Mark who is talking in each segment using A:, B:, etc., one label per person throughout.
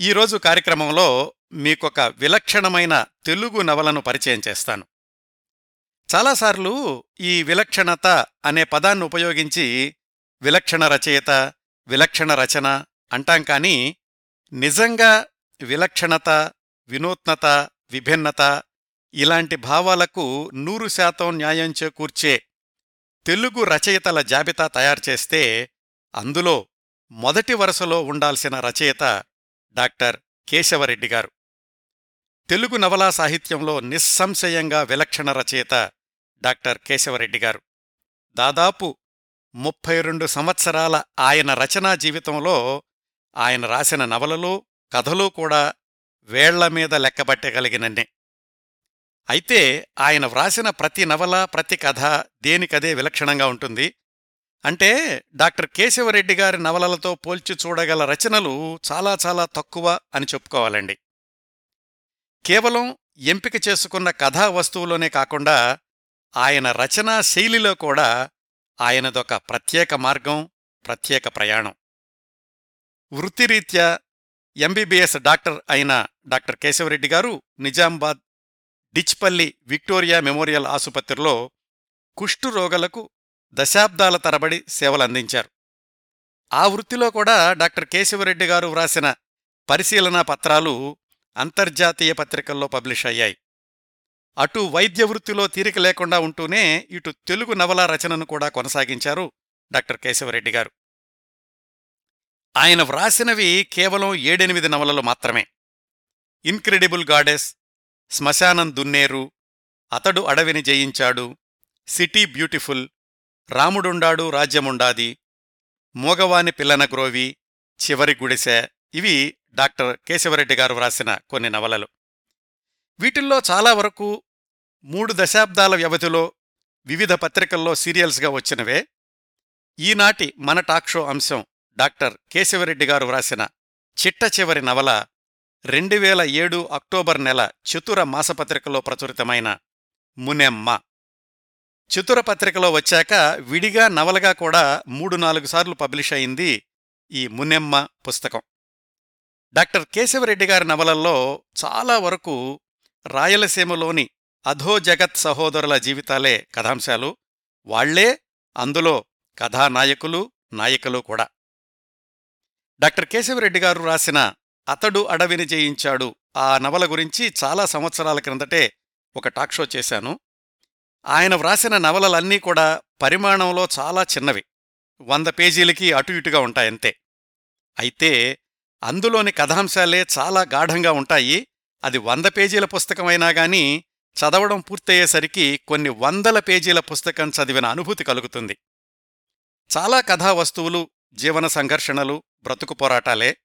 A: ఈరోజు కార్యక్రమంలో మీకొక విలక్షణమైన తెలుగు నవలను పరిచయం చేస్తాను. చాలాసార్లు ఈ విలక్షణత అనే పదాన్ని ఉపయోగించి విలక్షణ రచయిత విలక్షణ రచన అంటాం కానీ నిజంగా విలక్షణత వినూత్నత విభిన్నత ఇలాంటి భావాలకు నూరు శాతం న్యాయం చేకూర్చే తెలుగు రచయితల జాబితా తయారు చేస్తే అందులో మొదటి వరుసలో ఉండాల్సిన రచయిత డాక్టర్ కేశవరెడ్డి గారు. తెలుగు నవలా సాహిత్యంలో నిస్సంశయంగా విలక్షణ రచయిత డాక్టర్ కేశవరెడ్డి గారు. దాదాపు ముప్పై రెండు సంవత్సరాల ఆయన రచనా జీవితంలో ఆయన రాసిన నవలలు కథలు కూడా వేళ్ళ మీద లెక్కబట్టగలిగినన్నే అయితే ఆయన వ్రాసిన ప్రతి నవల ప్రతి కథ దేనికదే విలక్షణంగా ఉంటుంది. అంటే డాక్టర్ కేశవరెడ్డి గారి నవలలతో పోల్చి చూడగల రచనలు చాలా చాలా తక్కువ అని చెప్పుకోవాలండి. కేవలం ఎంపిక చేసుకున్న కథా వస్తువులోనే కాకుండా ఆయన రచనా శైలిలో కూడా ఆయనదొక ప్రత్యేక మార్గం ప్రత్యేక ప్రయాణం. వృత్తిరీత్యా ఎంబీబీఎస్ డాక్టర్ అయిన డాక్టర్ కేశవరెడ్డి గారు నిజామాబాద్ డిచ్పల్లి విక్టోరియా మెమోరియల్ ఆసుపత్రిలో కుష్ఠురోగులకు దశాబ్దాల తరబడి సేవలందించారు. ఆ వృత్తిలో కూడా డాక్టర్ కేశవరెడ్డి గారు వ్రాసిన పరిశీలనా పత్రాలు అంతర్జాతీయ పత్రికల్లో పబ్లిష్ అయ్యాయి. అటు వైద్య వృత్తిలో తీరిక లేకుండా ఉంటూనే ఇటు తెలుగు నవలా రచనను కూడా కొనసాగించారు డాక్టర్ కేశవరెడ్డి గారు. ఆయన వ్రాసినవి కేవలం ఏడెనిమిది నవలలు మాత్రమే. ఇన్క్రెడిబుల్ గాడెస్ శ్మశానం దున్నేరు అతడు అడవిని జయించాడు సిటీ బ్యూటిఫుల్ రాముడుండాడు రాజ్యముండాది మూగవాని పిల్లన గ్రోవి చివరి గుడిసె. ఇవి డాక్టర్ కేశవరెడ్డి గారు వ్రాసిన కొన్ని నవలలు. వీటిల్లో చాలా వరకు మూడు దశాబ్దాల వ్యవధిలో వివిధ పత్రికల్లో సీరియల్స్గా వచ్చినవే. ఈనాటి మన టాక్షో అంశం డాక్టర్ కేశవరెడ్డి గారు వ్రాసిన చిట్ట చివరి నవల రెండు వేల ఏడు అక్టోబర్ నెల చతుర మాసపత్రికలో ప్రచురితమైన మునెమ్మ. చతుర పత్రికలో వచ్చాక విడిగా నవలగా కూడా మూడు నాలుగు సార్లు పబ్లిష్ అయింది ఈ మునెమ్మ పుస్తకం. డాక్టర్ కేశవరెడ్డి గారి నవలల్లో చాలా వరకు రాయలసీమలోని అధో జగత్ సహోదరుల జీవితాలే కథాంశాలు. వాళ్ళే అందులో కథానాయకులు నాయకులు కూడా. డాక్టర్ కేశవరెడ్డి గారు రాసిన అతడు అడవిని జయించాడు ఆ నవల గురించి చాలా సంవత్సరాల క్రిందటే ఒక టాక్ షో చేశాను. ఆయన వ్రాసిన నవలలన్నీ కూడా పరిమాణంలో చాలా చిన్నవి. వంద పేజీలకి అటు ఇటుగా ఉంటాయంతే. అయితే అందులోని కథాంశాలే చాలా గాఢంగా ఉంటాయి. అది వంద పేజీల పుస్తకమైనా గాని చదవడం పూర్తయ్యేసరికి కొన్ని వందల పేజీల పుస్తకం చదివిన అనుభూతి కలుగుతుంది. చాలా కథా వస్తువులు జీవన సంఘర్షణలు బ్రతుకు పోరాటాలే.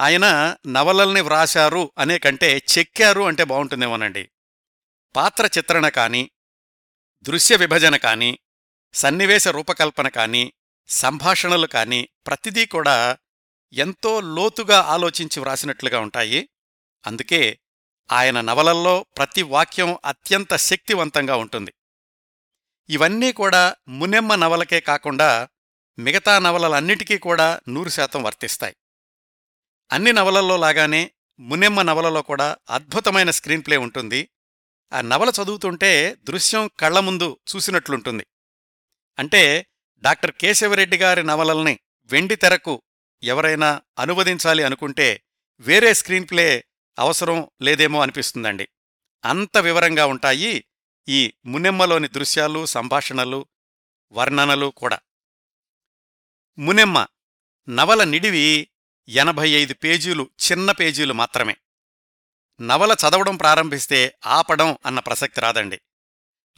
A: ఆయన నవలల్ని వ్రాశారు అనే కంటే చెక్కారు అంటే బావుంటుందేమోనండి పాత్ర చిత్రణ కానీ దృశ్య విభజన కాని సన్నివేశ రూపకల్పన కాని సంభాషణలు కాని ప్రతిదీ కూడా ఎంతో లోతుగా ఆలోచించి వ్రాసినట్లుగా ఉంటాయి. అందుకే ఆయన నవలల్లో ప్రతి వాక్యం అత్యంత శక్తివంతంగా ఉంటుంది. ఇవన్నీ కూడా మునెమ్మ నవలకే కాకుండా మిగతా నవలలన్నిటికీ కూడా నూరు శాతం వర్తిస్తాయి. అన్ని నవలల్లో లాగానే మునెమ్మ నవలలో కూడా అద్భుతమైన స్క్రీన్ప్లే ఉంటుంది. ఆ నవల చదువుతుంటే దృశ్యం కళ్ళ ముందు చూసినట్లుంటుంది. అంటే డాక్టర్ కేశవరెడ్డి గారి నవలల్ని వెండి తెరకు ఎవరైనా అనువదించాలి అనుకుంటే వేరే స్క్రీన్ ప్లే అవసరం లేదేమో అనిపిస్తుందండి. అంత వివరంగా ఉంటాయి ఈ మునెమ్మలోని దృశ్యాలు సంభాషణలు వర్ణనలు కూడా. మునెమ్మ నవల నిడివి ఎనభై ఐదు పేజీలు చిన్న పేజీలు మాత్రమే. నవల చదవడం ప్రారంభిస్తే ఆపడం అన్న ప్రసక్తి రాదండి.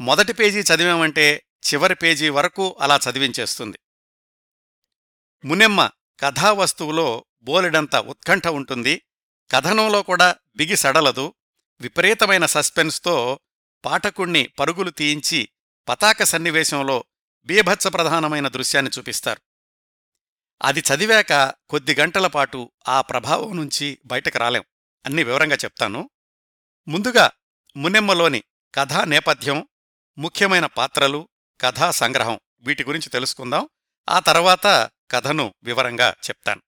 A: మొదటి పేజీ చదివామంటే చివరి పేజీ వరకు అలా చదివించేస్తుంది. మునెమ్మ కథావస్తువులో బోలెడంత ఉత్కంఠ ఉంటుంది. కథనంలో కూడా బిగి సడలదు. విపరీతమైన సస్పెన్స్తో పాఠకుణ్ణి పరుగులు తీయించి పతాక సన్నివేశంలో బీభత్స ప్రధానమైన దృశ్యాన్ని చూపిస్తారు. అది చదివాక కొద్ది గంటల పాటు ఆ ప్రభావం నుంచి బయటకు రాలేం. అన్ని వివరంగా చెప్తాను. ముందుగా మునెమ్మలోని కథా నేపథ్యం ముఖ్యమైన పాత్రలు కథా సంగ్రహం వీటి గురించి తెలుసుకుందాం. ఆ తర్వాత కథను వివరంగా చెప్తాను.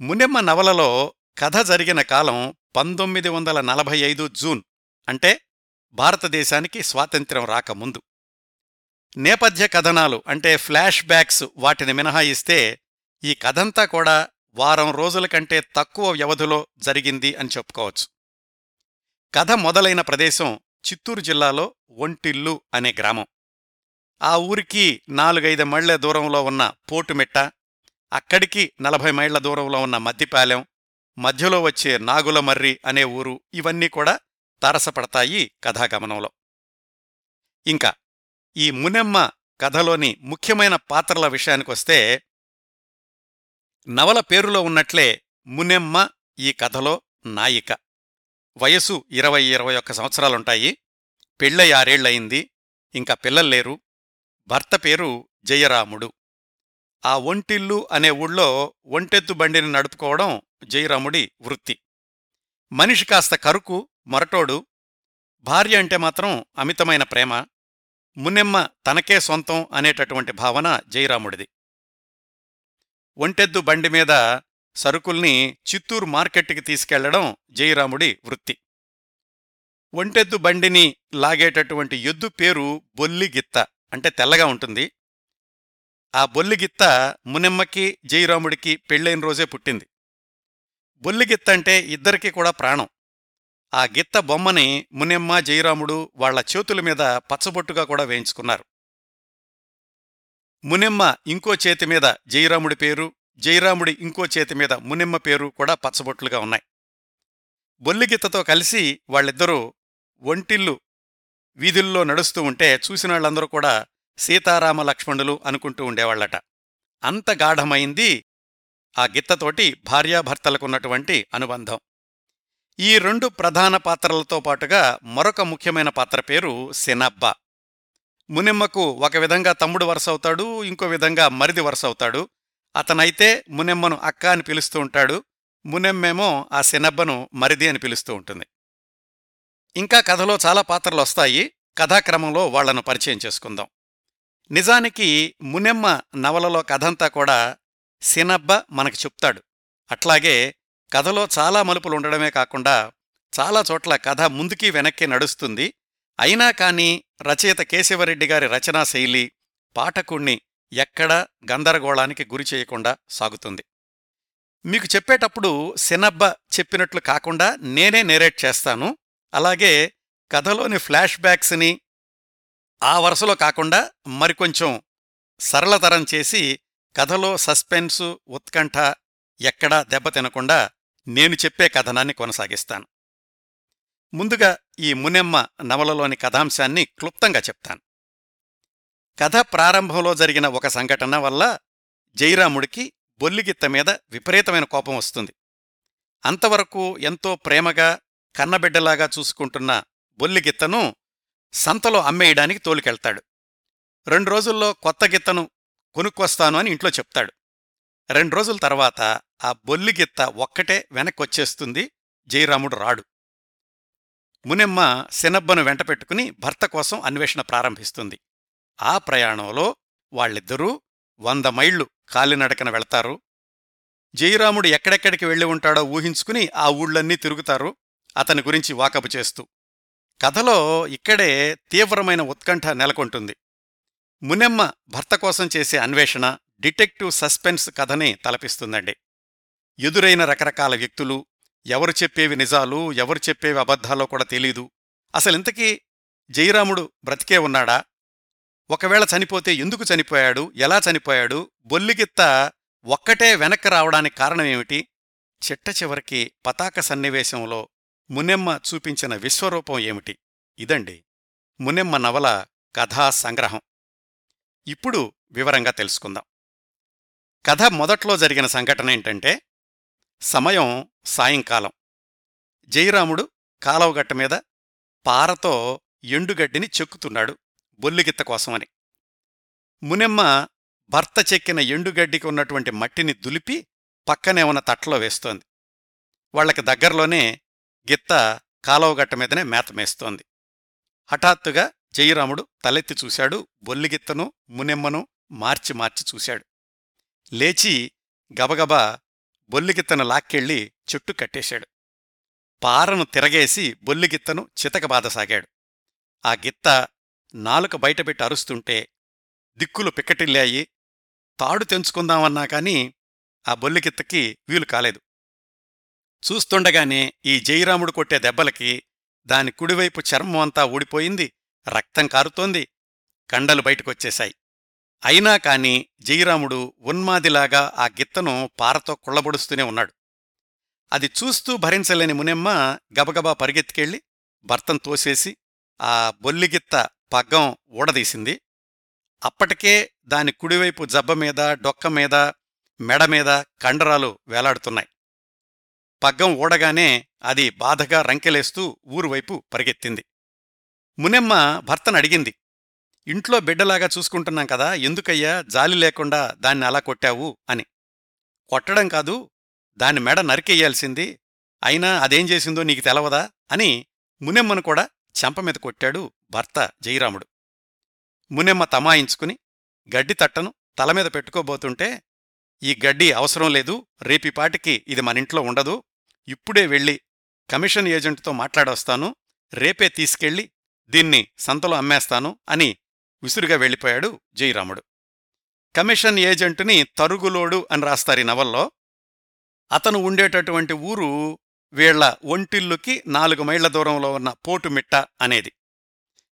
A: మునెమ్మ నవలలో కథ జరిగిన కాలం పంతొమ్మిది వందల నలభై ఐదు జూన్ అంటే భారతదేశానికి స్వాతంత్ర్యం రాకముందు. నేపథ్య కథనాలు అంటే ఫ్లాష్ బ్యాక్స్ వాటిని మినహాయిస్తే ఈ కథంతా కూడా వారం రోజుల కంటే తక్కువ వ్యవధిలో జరిగింది అని చెప్పుకోవచ్చు. కథ మొదలైన ప్రదేశం చిత్తూరు జిల్లాలో ఒంటిల్లు అనే గ్రామం. ఆ ఊరికి నాలుగైదు మైళ్ళ దూరంలో ఉన్న పోటుమిట్ట అక్కడికి నలభై మైళ్ళ దూరంలో ఉన్న మద్దిపాలెం మధ్యలో వచ్చే నాగులమర్రి అనే ఊరు ఇవన్నీ కూడా తారసపడతాయి కథాగమనంలో. ఇంకా ఈ మునెమ్మ కథలోని ముఖ్యమైన పాత్రల విషయానికొస్తే నవల పేరులో ఉన్నట్లే మునెమ్మ ఈ కథలో నాయిక. వయసు ఇరవై ఇరవై ఒక్క సంవత్సరాలుంటాయి. పెళ్ళై ఆరేళ్ళయింది ఇంకా పిల్లల్లేరు భర్త పేరు జయరాముడు. ఆ ఒంటిల్లు అనే ఊళ్ళో ఒంటెత్తు బండిని నడుపుకోవడం జయరాముడి వృత్తి. మనిషి కాస్త కరుకు మొరటోడు. భార్య అంటే మాత్రం అమితమైన ప్రేమ. మున్నెమ్మ తనకే సొంతం అనేటటువంటి భావన జయరాముడిది. ఒంటెద్దు బండి మీద సరుకుల్ని చిత్తూరు మార్కెట్కి తీసుకెళ్ళడం జయరాముడి వృత్తి. ఒంటెద్దు బండిని లాగేటటువంటి ఎద్దు పేరు బొల్లిగిత్త అంటే తెల్లగా ఉంటుంది. ఆ బొల్లిగిత్త మునెమ్మకి జయరాముడికి పెళ్ళైన రోజే పుట్టింది. బొల్లిగిత్త అంటే ఇద్దరికీ కూడా ప్రాణం. ఆ గిత్త బొమ్మని మునెమ్మ జయరాముడు వాళ్ళ చేతుల మీద పచ్చబొట్టుగా కూడా వేయించుకున్నారు. మునెమ్మ ఇంకో చేతి మీద జయరాముడి పేరు జయరాముడి ఇంకో చేతి మీద మునెమ్మ పేరు కూడా పచ్చబొట్లుగా ఉన్నాయి. బొల్లిగిత్తతో కలిసి వాళ్ళిద్దరూ ఒంటిల్లు వీధుల్లో నడుస్తూ ఉంటే చూసిన వాళ్ళందరూ కూడా సీతారామ లక్ష్మణులు అనుకుంటూ ఉండేవాళ్ళట అంత గాఢమైంది ఆ గిత్తతోటి భార్యాభర్తలకున్నటువంటి అనుబంధం. ఈ రెండు ప్రధాన పాత్రలతో పాటుగా మరొక ముఖ్యమైన పాత్ర పేరు సినబ్బ మునెమ్మకు ఒక విధంగా తమ్ముడు వరుస అవుతాడు ఇంకో విధంగా మరిది వరుస అవుతాడు అతనైతే మునెమ్మను అక్క అని పిలుస్తూ ఉంటాడు. మునెమ్మేమో ఆ సినబ్బను మరిది అని పిలుస్తూ ఉంటుంది. ఇంకా కథలో చాలా పాత్రలు వస్తాయి. కథాక్రమంలో వాళ్ళను పరిచయం చేసుకుందాం. నిజానికి మునెమ్మ నవలలో కథంతా కూడా సినబ్బ మనకు చెప్తాడు. అట్లాగే కథలో చాలా మలుపులు ఉండడమే కాకుండా చాలా చోట్ల కథ ముందుకి వెనక్కి నడుస్తుంది. అయినా కాని రచయిత కేశవరెడ్డి గారి రచనా శైలి పాఠకుణ్ణి ఎక్కడా గందరగోళానికి గురి చేయకుండా సాగుతుంది. మీకు చెప్పేటప్పుడు సినబ్బ చెప్పినట్లు కాకుండా నేనే నేరేట్ చేస్తాను. అలాగే కథలోని ఫ్లాష్ బ్యాక్స్ని ఆ వరుసలో కాకుండా మరికొంచెం సరళతరం చేసి కథలో సస్పెన్సు ఉత్కంఠ ఎక్కడా దెబ్బతినకుండా నేను చెప్పే కథనాన్ని కొనసాగిస్తాను. ముందుగా ఈ మునెమ్మ నవలలోని కథాంశాన్ని క్లుప్తంగా చెప్తాను. కథ ప్రారంభంలో జరిగిన ఒక సంఘటన వల్ల జయరాముడికి బొల్లిగిత్త మీద విపరీతమైన కోపం వస్తుంది. అంతవరకు ఎంతో ప్రేమగా కన్నబిడ్డలాగా చూసుకుంటున్న బొల్లిగిత్తను సంతలో అమ్మేయడానికి తోలుకెళ్తాడు. రెండు రోజుల్లో కొత్త గిత్తను కొనుక్కొస్తాను అని ఇంట్లో చెప్తాడు. రెండు రోజుల తర్వాత ఆ బొల్లిగిత్త ఒక్కటే వెనక్కొచ్చేస్తుంది జయరాముడు రాడు. మునెమ్మ శనబ్బను వెంటపెట్టుకుని భర్త కోసం అన్వేషణ ప్రారంభిస్తుంది. ఆ ప్రయాణంలో వాళ్ళిద్దరూ వంద మైళ్ళు కాలినడకన వెళ్తారు. జయరాముడు ఎక్కడెక్కడికి వెళ్ళి ఉంటాడో ఊహించుకుని ఆ ఊళ్ళన్నీ తిరుగుతారు అతని గురించి వాకపు చేస్తూ. కథలో ఇక్కడే తీవ్రమైన ఉత్కంఠ నెలకొంటుంది. మునెమ్మ భర్త కోసం చేసే అన్వేషణ డిటెక్టివ్ సస్పెన్స్ కథని తలపిస్తుందండి. ఎదురైన రకరకాల వ్యక్తులు ఎవరు చెప్పేవి నిజాలు ఎవరు చెప్పేవి అబద్ధాలో కూడా తెలీదు. అసలింతకీ జయరాముడు బ్రతికే ఉన్నాడా? ఒకవేళ చనిపోతే ఎందుకు చనిపోయాడు? ఎలా చనిపోయాడు? బొల్లిగిత్త ఒక్కటే వెనక్కి రావడానికి కారణమేమిటి చిట్ట చివరికి పతాక సన్నివేశంలో మునెమ్మ చూపించిన విశ్వరూపం ఏమిటి? ఇదండి మునెమ్మ నవల కథా సంగ్రహం. ఇప్పుడు వివరంగా తెలుసుకుందాం. కథ మొదట్లో జరిగిన సంఘటన ఏంటంటే సమయం సాయంకాలం. జయరాముడు కాలవగట్ట మీద పారతో ఎండుగడ్డిని చెక్కుతున్నాడు బొల్లిగిత్త కోసమని. మునెమ్మ భర్త చెక్కిన ఎండుగడ్డికి ఉన్నటువంటి మట్టిని దులిపి పక్కనే ఉన్న తట్లో వేస్తోంది. వాళ్ళకి దగ్గరలోనే గిత్త కాలవగట్ట మీదనే మేత మేస్తోంది. హఠాత్తుగా జయరాముడు తలెత్తి చూశాడు బొల్లిగిత్తను మునెమ్మను మార్చి మార్చి చూశాడు. లేచి గబగబా బొల్లిగిత్తను లాక్కెళ్ళి చెట్టు కట్టేశాడు. పారను తిరగేసి బొల్లిగిత్తను చితకబాదసాగాడు ఆ గిత్త నాలుక బయటపెట్టి అరుస్తుంటే దిక్కులు పిక్కటిల్లాయి తాడు తెంచుకుందామన్నా కాని ఆ బొల్లిగిత్తకి వీలు కాలేదు. చూస్తుండగానే ఈ జయరాముడు కొట్టే దెబ్బలకి దాని కుడివైపు చర్మం అంతా ఊడిపోయింది రక్తం కారుతోంది కండలు బయటకొచ్చేశాయి. అయినా కాని జయరాముడు ఉన్మాదిలాగా ఆ గిత్తను పారతో కుళ్ళబొడుస్తూనే ఉన్నాడు. అది చూస్తూ భరించలేని మునెమ్మ గబగబా పరిగెత్తికెళ్ళి భర్తం తోసేసి ఆ బొల్లిగిత్త పగ్గం ఊడదీసింది. అప్పటికే దాని కుడివైపు జబ్బ మీద డొక్క మీద మెడ మీద కండరాలు వేలాడుతున్నాయి. పగ్గం ఊడగానే అది బాధగా రంకెలేస్తూ ఊరువైపు పరిగెత్తింది. మునెమ్మ భర్తను అడిగింది ఇంట్లో బిడ్డలాగా చూసుకుంటున్నాం కదా ఎందుకయ్యా జాలి లేకుండా దాన్ని అలా కొట్టావు అని. కొట్టడం కాదు దాని మెడ నరికెయ్యాల్సింది అయినా అదేం చేసిందో నీకు తెలవదా అని మునెమ్మను కూడా చెంపమీద కొట్టాడు భర్త జయరాముడు. మునెమ్మ తమాయించుకుని గడ్డి తట్టను తలమీద పెట్టుకోబోతుంటే ఈ గడ్డి అవసరం లేదు రేపిపాటికి ఇది మనింట్లో ఉండదు ఇప్పుడే వెళ్ళి కమిషన్ ఏజెంట్తో మాట్లాడొస్తాను రేపే తీసుకెళ్ళి దీన్ని సంతలో అమ్మేస్తాను అని విసురుగా వెళ్ళిపోయాడు జయరాముడు. కమిషన్ ఏజెంటుని తరుగులోడు అని రాస్తారు ఈ నవల్లో. అతను ఉండేటటువంటి ఊరు వీళ్ళ ఒంటిల్లుకి నాలుగు మైళ్ళ దూరంలో ఉన్న పోటుమిట్ట అనేది.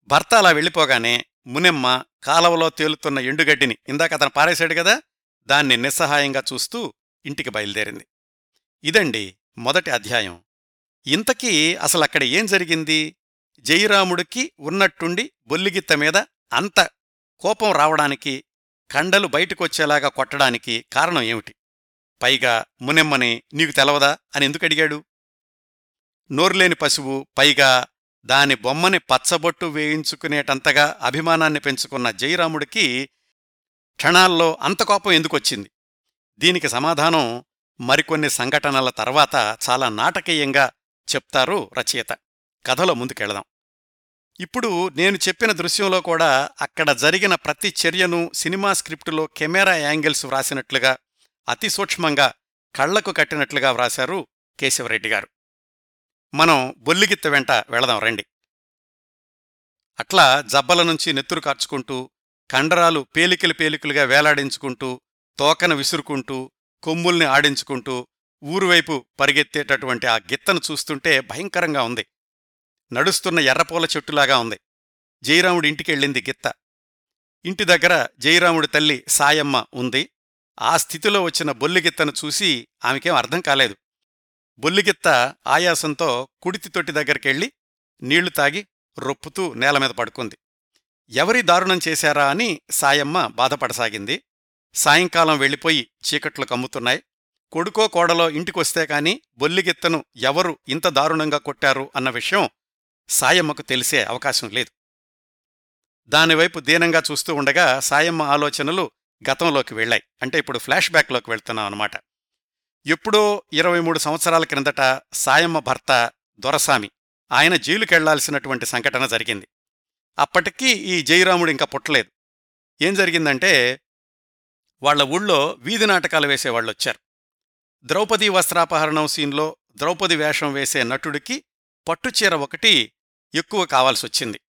A: భర్త అలా వెళ్ళిపోగానే మునెమ్మ కాలవలో తేలుతున్న ఎండుగడ్డిని ఇందాక అతను పారేశాడు కదా దాన్ని నిస్సహాయంగా చూస్తూ ఇంటికి బయలుదేరింది. ఇదండి మొదటి అధ్యాయం. ఇంతకీ అసలక్కడ ఏం జరిగింది? జయరాముడికి ఉన్నట్టుండి బొల్లిగిత్త మీద అంత కోపం రావడానికి కండలు బయటకొచ్చేలాగా కొట్టడానికి కారణం ఏమిటి? పైగా మునెమ్మని నీకు తెలవదా అని ఎందుకు అడిగాడు? నోర్లేని పశువు పైగా దాని బొమ్మని పచ్చబొట్టు వేయించుకునేటంతగా అభిమానాన్ని పెంచుకున్న జయరాముడికి క్షణాల్లో అంత కోపం ఎందుకొచ్చింది? దీనికి సమాధానం మరికొన్ని సంఘటనల తర్వాత చాలా నాటకీయంగా చెప్తారు రచయిత. కథలో ముందుకెళదాం. ఇప్పుడు నేను చెప్పిన దృశ్యంలో కూడా అక్కడ జరిగిన ప్రతి చర్యను సినిమా స్క్రిప్టులో కెమెరా యాంగిల్స్ వ్రాసినట్లుగా అతి సూక్ష్మంగా కళ్ళకు కట్టినట్లుగా వ్రాశారు కేశవరెడ్డి గారు. మనం బొల్లిగిత్త వెంట వెళదాం రండి. అట్లా జబ్బల నుంచి నెత్తురు కార్చుకుంటూ కండరాలు పేలికలు పేలికలుగా వేలాడించుకుంటూ తోకన విసురుకుంటూ కొమ్ముల్ని ఆడించుకుంటూ ఊరువైపు పరిగెత్తేటటువంటి ఆ గిత్తను చూస్తుంటే భయంకరంగా ఉంది. నడుస్తున్న ఎర్రపూల చెట్టులాగా ఉంది. జయరాముడి ఇంటికెళ్ళింది గిత్త. ఇంటి దగ్గర జయరాముడి తల్లి సాయమ్మ ఉంది. ఆ స్థితిలో వచ్చిన బొల్లిగిత్తను చూసి ఆమెకేం అర్థం కాలేదు. బొల్లిగిత్త ఆయాసంతో కుడితి తొట్టి దగ్గరికెళ్ళి నీళ్ళు తాగి రొప్పుతూ నేలమీద పడుకుంది. ఎవరి దారుణం చేశారా అని సాయమ్మ బాధపడసాగింది. సాయంకాలం వెళ్ళిపోయి చీకట్లు కమ్ముతున్నాయి. కొడుకో కోడలో ఇంటికొస్తే కాని బొల్లిగిత్తను ఎవరు ఇంత దారుణంగా కొట్టారు అన్న విషయం సాయమ్మకు తెలిసే అవకాశం లేదు. దానివైపు దీనంగా చూస్తూ ఉండగా సాయమ్మ ఆలోచనలు గతంలోకి వెళ్ళాయి. అంటే ఇప్పుడు ఫ్లాష్ బ్యాక్లోకి వెళ్తున్నాం అనమాట ఎప్పుడో ఇరవై మూడు సంవత్సరాల క్రిందట సాయమ్మ భర్త దొరసామి ఆయన జైలుకెళ్ళాల్సినటువంటి సంఘటన జరిగింది. అప్పటికీ ఈ జయరాముడు ఇంకా పుట్టలేదు. ఏం జరిగిందంటే వాళ్ళ ఊళ్ళో వీధి నాటకాలు వేసేవాళ్ళొచ్చారు ద్రౌపదీ వస్త్రాపహరణం సీన్లో ద్రౌపది వేషం వేసే నటుడికి పట్టుచీర ఒకటి ఎక్కువ కావాల్సొచ్చింది.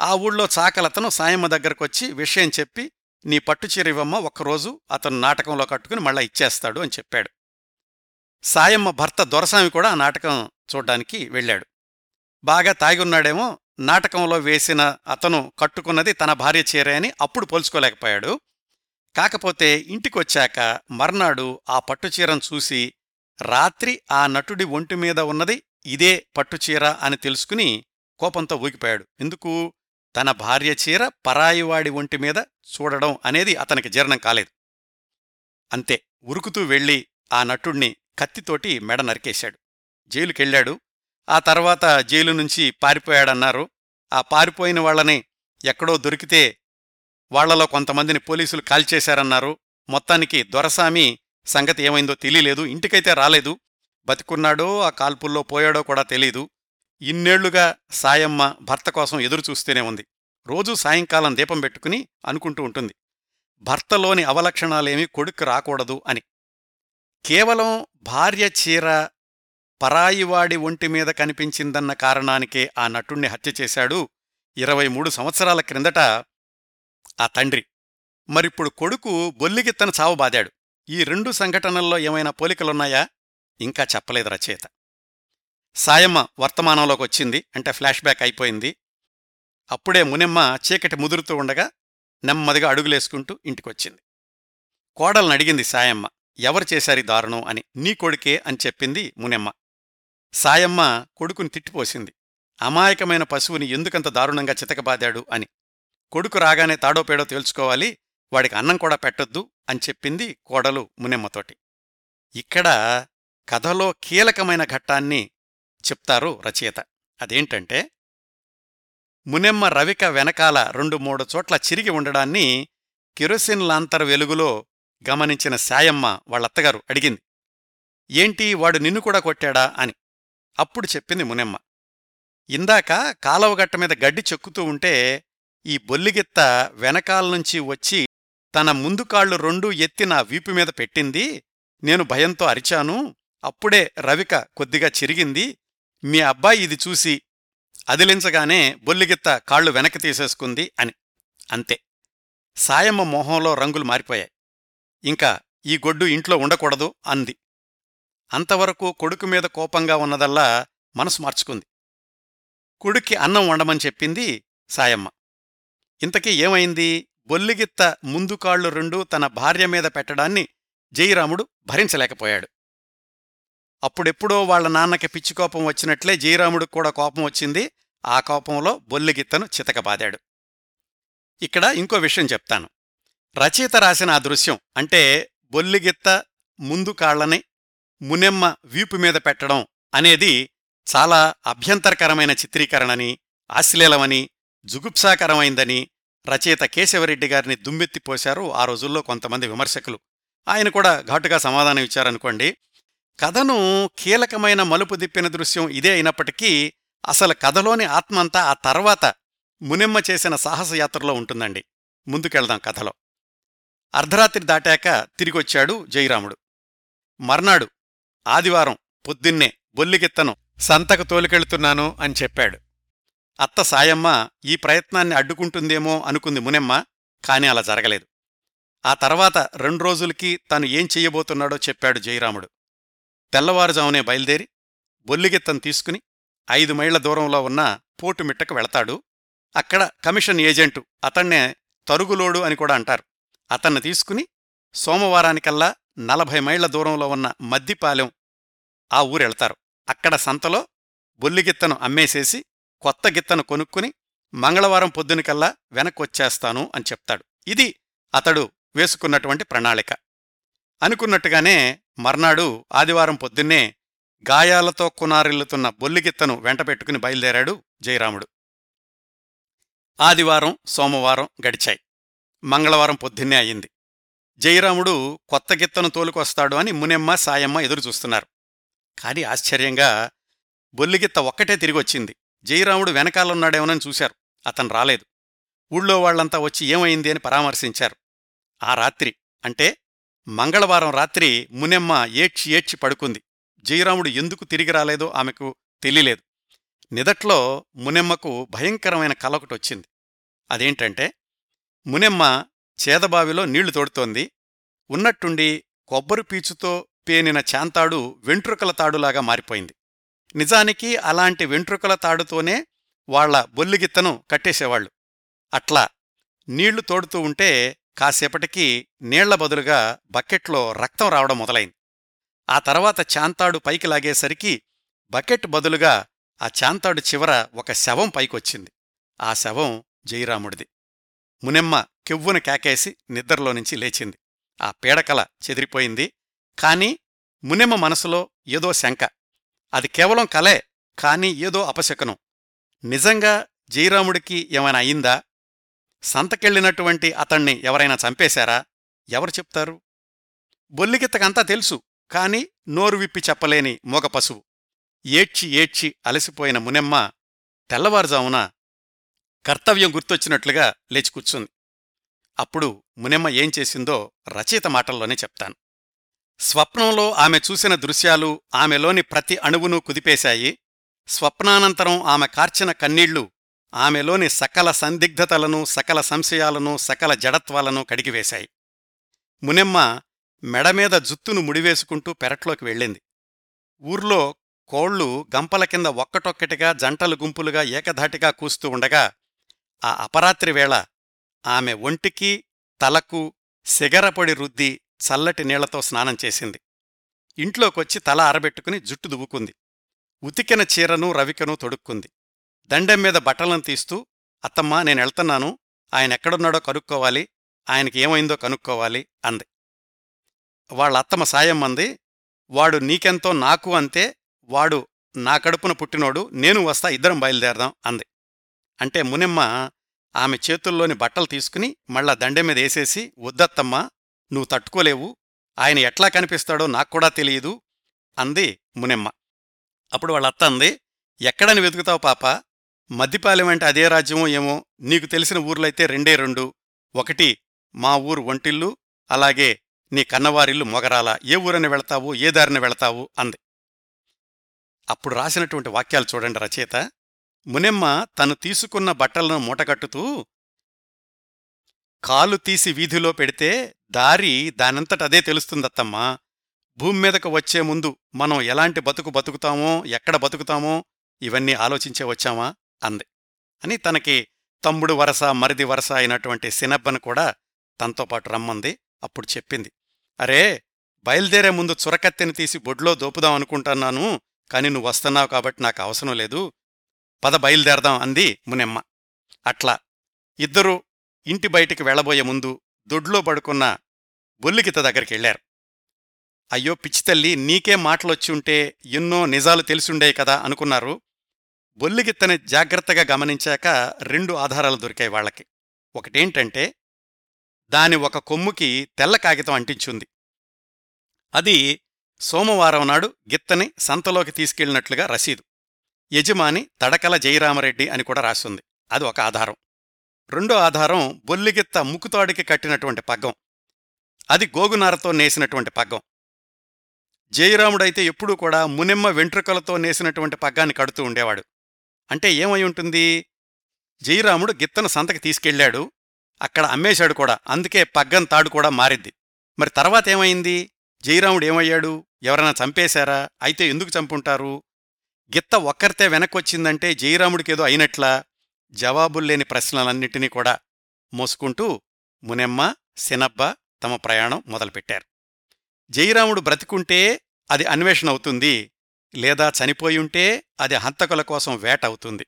A: ఆ ఊళ్ళో చాకలతను సాయమ్మ దగ్గరకొచ్చి విషయం చెప్పి నీ పట్టుచీర ఇవ్వమ్మ ఒక్కరోజు అతను నాటకంలో కట్టుకుని మళ్ళా ఇచ్చేస్తాడు అని చెప్పాడు. సాయమ్మ భర్త దొరసామి కూడా ఆ నాటకం చూడ్డానికి వెళ్ళాడు. బాగా తాగున్నాడేమో నాటకంలో వేసిన అతను కట్టుకున్నది తన భార్య చీరే అని అప్పుడు పోల్చుకోలేకపోయాడు. కాకపోతే ఇంటికొచ్చాక మర్నాడు ఆ పట్టుచీరను చూసి రాత్రి ఆ నటుడి ఒంటి మీద ఉన్నది ఇదే పట్టుచీర అని తెలుసుకుని కోపంతో ఊగిపోయాడు. ఎందుకు? తన భార్య చీర పరాయివాడి ఒంటి మీద చూడడం అనేది అతనికి జీర్ణం కాలేదు. అంతే. ఉరుకుతూ వెళ్ళి ఆ నటుణ్ణి కత్తితోటి మెడ నరికేశాడు. జైలుకెళ్ళాడు. ఆ తర్వాత జైలు నుంచి పారిపోయాడన్నారు. ఆ పారిపోయిన వాళ్ళని ఎక్కడో దొరికితే వాళ్ళలో కొంతమందిని పోలీసులు కాల్చేశారన్నారు మొత్తానికి దొరసామి సంగతి ఏమైందో తెలియలేదు. ఇంటికైతే రాలేదు. బతికున్నాడో ఆ కాల్పుల్లో పోయాడో కూడా తెలీదు. ఇన్నేళ్ళుగా సాయమ్మ భర్త కోసం ఎదురుచూస్తూనే ఉంది. రోజూ సాయంకాలం దీపం పెట్టుకుని అనుకుంటూ ఉంటుంది. భర్తలోని అవలక్షణాలేమీ కొడుక్కు రాకూడదు అని. కేవలం భార్య చీర పరాయివాడి ఒంటి మీద కనిపించిందన్న కారణానికే ఆ నటుణ్ణి హత్య చేశాడు ఇరవై మూడు సంవత్సరాల క్రిందట ఆ తండ్రి. మరిప్పుడు కొడుకు బొల్లిగిత్తన చావబాదాడు. ఈ రెండు సంఘటనల్లో ఏమైనా పోలికలున్నాయా? ఇంకా చెప్పలేదు రచయిత సాయమ్మ వర్తమానంలోకి వచ్చింది. అంటే ఫ్లాష్ బ్యాక్ అయిపోయింది. అప్పుడే మునెమ్మ చీకటి ముదురుతూ ఉండగా నెమ్మదిగా అడుగులేసుకుంటూ ఇంటికొచ్చింది. కోడల్ని అడిగింది సాయమ్మ ఎవరు చేశారి దారుణం? అని నీ కొడుకే అని చెప్పింది మునెమ్మ. సాయమ్మ కొడుకుని తిట్టిపోసింది. అమాయకమైన పశువుని ఎందుకంత దారుణంగా చితకబాదాడు? అని. కొడుకు రాగానే తాడోపేడో తేల్చుకోవాలి. వాడికి అన్నం కూడా పెట్టొద్దు అని చెప్పింది కోడలు మునెమ్మతోటి. ఇక్కడ కథలో కీలకమైన ఘట్టాన్ని చెప్తారు రచయిత. అదేంటంటే మునెమ్మ రవిక వెనకాల రెండు మూడు చోట్ల చిరిగి ఉండడాన్ని కిరోసిన్ లాంతర్ వెలుగులో గమనించిన శాయమ్మ వాళ్ళత్తగారు అడిగింది. ఏంటి వాడు నిన్ను కూడా కొట్టాడా? అని. అప్పుడు చెప్పింది మునెమ్మ. ఇందాక కాలవగట్ట మీద గడ్డి చెక్కుతూ ఉంటే ఈ బొల్లిగిత్త వెనకాల్నుంచి వచ్చి తన ముందు కాళ్ళు రెండూ ఎత్తి నా వీపు మీద పెట్టింది. నేను భయంతో అరిచాను. అప్పుడే రవిక కొద్దిగా చిరిగింది. మీ అబ్బాయి ఇది చూసి అదిలించగానే బొల్లిగిత్త కాళ్ళు వెనక్కి తీసేసుకుంది అని. అంతే. సాయమ్మ మొహంలో రంగులు మారిపోయాయి. ఇంకా ఈ గొడ్డు ఇంట్లో ఉండకూడదు అంది. అంతవరకు కొడుకు మీద కోపంగా ఉన్నదల్లా మనసు మార్చుకుంది. కొడుక్కి అన్నం వండమని చెప్పింది సాయమ్మ. ఇంతకీ ఏమైంది? బొల్లిగిత్త ముందు కాళ్ళు రెండూ తన భార్య మీద పెట్టడాన్ని జయరాముడు భరించలేకపోయాడు. అప్పుడెప్పుడో వాళ్ళ నాన్నకి పిచ్చి కోపం వచ్చినట్లే జయరాముడికి కూడా కోపం వచ్చింది. ఆ కోపంలో బొల్లిగిత్తను చితకబాదాడు. ఇక్కడ ఇంకో విషయం చెప్తాను. రచయిత రాసిన ఆ దృశ్యం అంటే బొల్లిగిత్త ముందు కాళ్ళని మునెమ్మ వీపు మీద పెట్టడం అనేది చాలా అభ్యంతరకరమైన చిత్రీకరణని ఆశ్లీలమని జుగుప్సాకరమైందని రచయిత కేశవరెడ్డి గారిని దుమ్మెత్తిపోశారు ఆ రోజుల్లో కొంతమంది విమర్శకులు. ఆయన కూడా ఘాటుగా సమాధానం ఇచ్చారనుకోండి కథను కీలకమైన మలుపు దిప్పిన దృశ్యం ఇదే అయినప్పటికీ అసలు కథలోని ఆత్మంతా ఆ తర్వాత మునిమ్మ చేసిన సాహసయాత్రలో ఉంటుందండి. ముందుకెళ్దాం కథలో. అర్ధరాత్రి దాటాక తిరిగొచ్చాడు జయరాముడు. మర్నాడు ఆదివారం పొద్దున్నే బొల్లిగిత్తను సంతకు తోలుకెళ్తున్నాను అని చెప్పాడు. అత్త సాయమ్మ ఈ ప్రయత్నాన్ని అడ్డుకుంటుందేమో అనుకుంది మునెమ్మ కాని అలా జరగలేదు. ఆ తర్వాత రెండు రోజులకి తను ఏం చెయ్యబోతున్నాడో చెప్పాడు జయరాముడు. తెల్లవారుజామునే బయలుదేరి బొల్లిగెత్తను తీసుకుని ఐదు మైళ్ళ దూరంలో ఉన్న పోటుమిట్టకు వెళతాడు. అక్కడ కమిషన్ ఏజెంటు అతన్నే తరుగులోడు అని కూడా అంటారు. అతన్ని తీసుకుని సోమవారానికల్లా నలభై మైళ్ళ దూరంలో ఉన్న మద్దిపాలెం ఆ ఊరెళ్తారు అక్కడ సంతలో బొల్లిగిత్తను అమ్మేసేసి కొత్త గిత్తను కొనుక్కుని మంగళవారం పొద్దునికల్లా వెనక్కొచ్చేస్తాను అని చెప్తాడు. ఇది అతడు వేసుకున్నటువంటి ప్రణాళిక. అనుకున్నట్టుగానే మర్నాడు ఆదివారం పొద్దున్నే గాయాలతో కునారిల్లుతున్న బొల్లిగిత్తను వెంటపెట్టుకుని బయలుదేరాడు జయరాముడు. ఆదివారం సోమవారం గడిచాయి. మంగళవారం పొద్దున్నే అయింది జయరాముడు కొత్త గిత్తను తోలుకొస్తాడు అని మునెమ్మ సాయమ్మ ఎదురుచూస్తున్నారు కాని ఆశ్చర్యంగా బొల్లిగిత్త ఒక్కటే తిరిగొచ్చింది జయరాముడు వెనకాలన్నాడేమోనని చూశారు. అతను రాలేదు. ఊళ్ళో వాళ్ళంతా వచ్చి ఏమైంది అని పరామర్శించారు. ఆ రాత్రి అంటే మంగళవారం రాత్రి మునెమ్మ ఏడ్చి ఏడ్చి పడుకుంది. జయరాముడు ఎందుకు తిరిగి రాలేదో ఆమెకు తెలియలేదు. నిదట్లో మునెమ్మకు భయంకరమైన కలొకటొచ్చింది అదేంటంటే మునెమ్మ చేదబావిలో నీళ్ళు తోడుతోంది. ఉన్నట్టుండి కొబ్బరి పీచుతో పేనిన చాంతాడు వెంట్రుకల తాడులాగా మారిపోయింది. నిజానికి అలాంటి వెంట్రుకల తాడుతోనే వాళ్ళ బొల్లిగిత్తను కట్టేసేవాళ్ళు అట్లా నీళ్ళు తోడుతూ ఉంటే కాసేపటికి నీళ్ళ బదులుగా బకెట్లో రక్తం రావడం మొదలైంది. ఆ తర్వాత చాంతాడు పైకి లాగేసరికి బకెట్ బదులుగా ఆ చాంతాడు చివర ఒక శవం పైకొచ్చింది. ఆ శవం జయరాముడిది. మునెమ్మ కెవ్వున కేకేసి నిద్రలోనుంచి లేచింది. ఆ పీడకల చెదిరిపోయింది. కాని మునెమ్మ మనసులో ఏదో శంక. అది కేవలం కలే కాని ఏదో అపశకనం. నిజంగా జయరాముడికి ఏమైనా అయిందా? సంతకెళ్ళినటువంటి అతణ్ణి ఎవరైనా చంపేశారా? ఎవరు చెప్తారు? బొల్లిగిత్తకంతా తెలుసు కాని నోరు విప్పి చెప్పలేని మోగ పశువు. ఏడ్చి ఏడ్చి అలసిపోయిన మునెమ్మ తెల్లవారుజామున కర్తవ్యం గుర్తొచ్చినట్లుగా లేచి కూర్చుంది. అప్పుడు మునెమ్మ ఏం చేసిందో రచయిత మాటల్లోనే చెప్తాను. స్వప్నంలో ఆమె చూసిన దృశ్యాలు ఆమెలోని ప్రతి అణువును కుదిపేశాయి. స్వప్నానంతరం ఆమె కార్చిన కన్నీళ్ళు ఆమెలోని సకల సందిగ్ధతలను సకల సంశయాలను సకల జడత్వాలను కడిగివేశాయి మునెమ్మ మెడమీద జుత్తును ముడివేసుకుంటూ పెరట్లోకి వెళ్ళింది. ఊర్లో కోళ్ళు గంపల కింద ఒక్కటొక్కటిగా జంటలు గుంపులుగా ఏకధాటిగా కూస్తూ ఉండగా ఆ అపరాత్రి వేళ ఆమె ఒంటికి తలకు సిగరపొడి రుద్ది చల్లటి నీళ్ళతో స్నానం చేసింది. ఇంట్లోకొచ్చి తల ఆరబెట్టుకుని జుట్టు దువ్వుకుంది. ఉతికిన చీరను రవికను తొడుక్కుంది. దండెం మీద బట్టలను తీస్తూ అత్తమ్మా నేనెళ్తున్నాను ఆయనెక్కడున్నాడో కనుక్కోవాలి. ఆయనకి ఏమైందో కనుక్కోవాలి అంది. వాళ్ళ అత్తమ్మ అంది వాడు నీకెంతో నాకు అంతే వాడు నా కడుపున పుట్టినోడు నేను వస్తా ఇద్దరం బయలుదేరదాం అంది. అంటే మునిమ్మ ఆమె చేతుల్లోని బట్టలు తీసుకుని మళ్ళా దండె మీద వేసేసి వద్దత్తమ్మా నువ్వు తట్టుకోలేవు. ఆయన ఎట్లా కనిపిస్తాడో నాక్కూడా తెలియదు అంది మునెమ్మ. అప్పుడు వాళ్ళ అత్త అంది ఎక్కడని వెతుకుతావు పాప? మద్దిపాలెం అంటే అదే రాజ్యమో ఏమో నీకు తెలిసిన ఊర్లైతే రెండే రెండు. ఒకటి మా ఊరు ఒంటిల్లు అలాగే నీ కన్నవారిల్లు మొగరాల. ఏ ఊరని వెళతావు ఏ దారిని వెళతావు అంది. అప్పుడు రాసినటువంటి వాక్యాలు చూడండి రచయిత. మునెమ్మ తను తీసుకున్న బట్టలను మూటగట్టుతూ కాలు తీసి వీధిలో పెడితే దారి దానంతట అదే తెలుస్తుందత్తమ్మా. భూమి మీదకు వచ్చే ముందు మనం ఎలాంటి బతుకు బతుకుతామో ఎక్కడ బతుకుతామో ఇవన్నీ ఆలోచించే వచ్చామా? అంది. అని తనకి తమ్ముడు వరస మరిది వరస అయినటువంటి సినబ్బను కూడా తనతో పాటు రమ్మంది. అప్పుడు చెప్పింది. అరే బయలుదేరే ముందు చురకత్తెని తీసి బొడ్లో దోపుదాం అనుకుంటున్నాను కాని నువ్వు వస్తున్నావు కాబట్టి నాకు అవసరం లేదు. పద బయలుదేరదాం అంది మునెమ్మ. అట్లా ఇద్దరూ ఇంటి బయటికి వెళ్ళబోయే ముందు దొడ్లో పడుకున్న బొల్లికిత దగ్గరికెళ్ళారు అయ్యో పిచ్చితల్లి నీకే మాటలొచ్చి ఉంటే ఎన్నో నిజాలు తెలిసుండేవి కదా అనుకున్నారు. బొల్లిగిత్తని జాగ్రత్తగా గమనించాక రెండు ఆధారాలు దొరికాయి వాళ్ళకి ఒకటేంటంటే దాని ఒక కొమ్ముకి తెల్ల కాగితం అంటించుంది. అది సోమవారం నాడు గిత్తని సంతలోకి తీసుకెళ్ళినట్లుగా రసీదు. యజమాని తడకల జయరామరెడ్డి అని కూడా రాసుంది. అది ఒక ఆధారం. రెండో ఆధారం బొల్లిగిత్త ముక్కుతాడికి కట్టినటువంటి పగ్గం. అది గోగునారతో నేసినటువంటి పగ్గం. జయరాముడైతే ఎప్పుడూ కూడా మునిమ్మ వెంట్రుకలతో నేసినటువంటి పగ్గాన్ని కడుతూ ఉండేవాడు. అంటే ఏమై ఉంటుంది? జయరాముడు గిత్తను సంతకి తీసుకెళ్ళాడు అక్కడ అమ్మేశాడు కూడా. అందుకే పగ్గం తాడు కూడా మారిద్ది. మరి తర్వాత ఏమైంది? జయరాముడు ఏమయ్యాడు? ఎవరైనా చంపేశారా? అయితే ఎందుకు చంపుంటారు? గిత్త ఒక్కరితే వెనక్కొచ్చిందంటే జయరాముడికేదో అయినట్లా? జవాబుల్లేని ప్రశ్నలన్నింటినీ కూడా మోసుకుంటూ మునెమ్మ సినబ్బ తమ ప్రయాణం మొదలుపెట్టారు. జయరాముడు బ్రతికుంటే అది అన్వేషణ అవుతుంది. లేదా చనిపోయుంటే అది హంతకుల కోసం వేట అవుతుంది.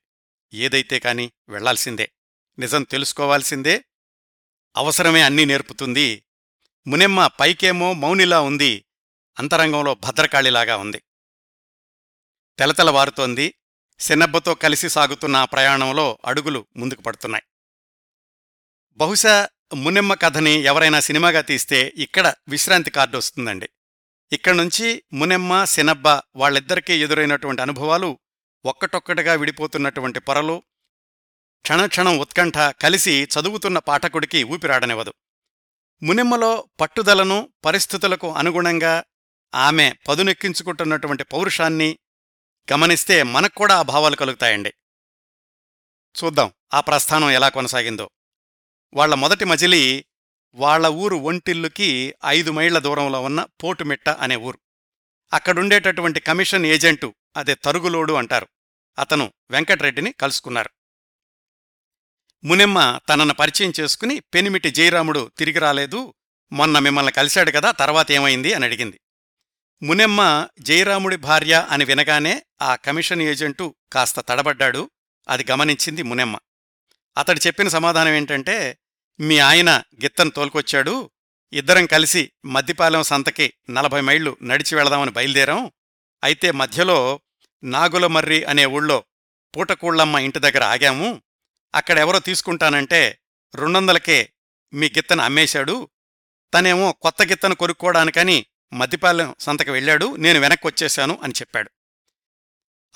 A: ఏదైతే కాని వెళ్ళాల్సిందే. నిజం తెలుసుకోవాల్సిందే. అవసరమే అన్నీ నేర్పుతుంది. మునెమ్మ పైకేమో మౌనిలా ఉంది. అంతరంగంలో భద్రకాళిలాగా ఉంది. తెలతెలవారుతోంది. సిన్నబ్బతో కలిసి సాగుతున్న ఆ ప్రయాణంలో అడుగులు ముందుకు పడుతున్నాయి. బహుశా మునెమ్మ కథని ఎవరైనా సినిమాగా తీస్తే ఇక్కడ విశ్రాంతి కార్డు వస్తుందండి. ఇక్కడ్నుంచి మునెమ్మ సినబ్బ వాళ్ళిద్దరికీ ఎదురైనటువంటి అనుభవాలు ఒక్కటొక్కటిగా విడిపోతున్నటువంటి పొరలు క్షణక్షణం ఉత్కంఠ కలిసి చదువుతున్న పాఠకుడికి ఊపిరాడనివ్వదు. మునిమ్మలో పట్టుదలను పరిస్థితులకు అనుగుణంగా ఆమె పదునెక్కించుకుంటున్నటువంటి పౌరుషాన్ని గమనిస్తే మనక్కూడా ఆ భావాలు కలుగుతాయండి. చూద్దాం ఆ ప్రస్థానం ఎలా కొనసాగిందో. వాళ్ళ మొదటి మజిలీ వాళ్ళ ఊరు ఒంటిల్లుకి ఐదు మైళ్ళ దూరంలో ఉన్న పోటుమిట్ట అనే ఊరు. అక్కడుండేటటువంటి కమిషన్ ఏజెంటు అదే తరుగులోడు అంటారు. అతను వెంకట్రెడ్డిని కలుసుకున్నారు. మునెమ్మ తనను పరిచయం చేసుకుని పెనిమిటి జయరాముడు తిరిగి రాలేదు మొన్న మిమ్మల్ని కలిశాడు కదా తర్వాత ఏమైంది అని అడిగింది. మునెమ్మ జయరాముడి భార్య అని వినగానే ఆ కమిషన్ ఏజెంటు కాస్త తడబడ్డాడు అది గమనించింది మునెమ్మ. అతడు చెప్పిన సమాధానం ఏంటంటే మీ ఆయన గిత్తను తోలుకొచ్చాడు. ఇద్దరం కలిసి మద్దిపాలెం సంతకి నలభై మైళ్ళు నడిచి వెళదామని బయలుదేరాం. అయితే మధ్యలో నాగులమర్రి అనే ఊళ్ళో పూటకూళ్ళమ్మ ఇంటి దగ్గర ఆగాము. అక్కడెవరో తీసుకుంటానంటే రెండొందలకే మీ గిత్తను అమ్మేశాడు. తనేమో కొత్త గిత్తను కొనుక్కోవడానికని మద్దిపాలెం సంతకి వెళ్ళాడు. నేను వెనక్కొచ్చేశాను అని చెప్పాడు.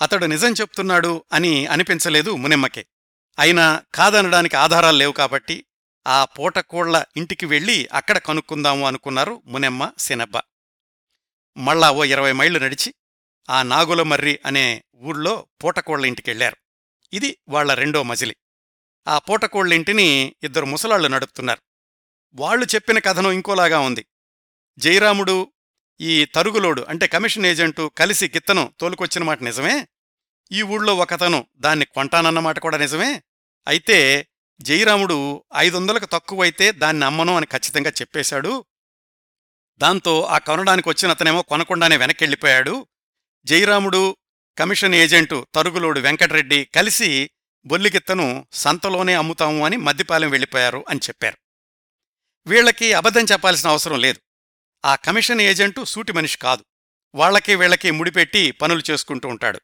A: అతడు నిజం చెప్తున్నాడు అని అనిపించలేదు మునిమ్మకే. అయినా కాదనడానికి ఆధారాలు లేవు కాబట్టి ఆ పూటకోళ్ళ ఇంటికి వెళ్ళి అక్కడ కనుక్కుందాము అనుకున్నారు మునెమ్మ సినబ్బ. మళ్ళా ఓ ఇరవై మైళ్ళు నడిచి ఆ నాగులమర్రి అనే ఊళ్ళో పూటకోళ్ళ ఇంటికెళ్ళారు ఇది వాళ్ళ రెండో మజిలి. ఆ పూటకోళ్ళ ఇంటిని ఇద్దరు ముసలాళ్ళు నడుపుతున్నారు. వాళ్ళు చెప్పిన కథనం ఇంకోలాగా ఉంది. జయరాముడు ఈ తరుగులోడు అంటే కమిషన్ ఏజెంటు కలిసి గిత్తను తోలుకొచ్చిన మాట నిజమే? ఈ ఊళ్ళో ఒకతను దాన్ని కొంటానన్నమాట కూడా నిజమే? అయితే జయరాముడు ఐదొందలకు తక్కువైతే దాన్ని అమ్మను అని ఖచ్చితంగా చెప్పేశాడు. దాంతో ఆ కొనడానికి వచ్చిన అతనేమో కొనకుండానే వెనక్కెళ్ళిపోయాడు. జయరాముడు కమిషన్ ఏజెంటు తరుగులోడు వెంకటరెడ్డి కలిసి బొల్లిగిత్తను సంతలోనే అమ్ముతాము అని మద్దిపాలెం వెళ్ళిపోయారు అని చెప్పారు. వీళ్ళకి అబద్ధం చెప్పాల్సిన అవసరం లేదు. ఆ కమిషన్ ఏజెంటు సూటి మనిషి కాదు. వాళ్ళకి వీళ్ళకి ముడిపెట్టి పనులు చేసుకుంటూ ఉంటాడు.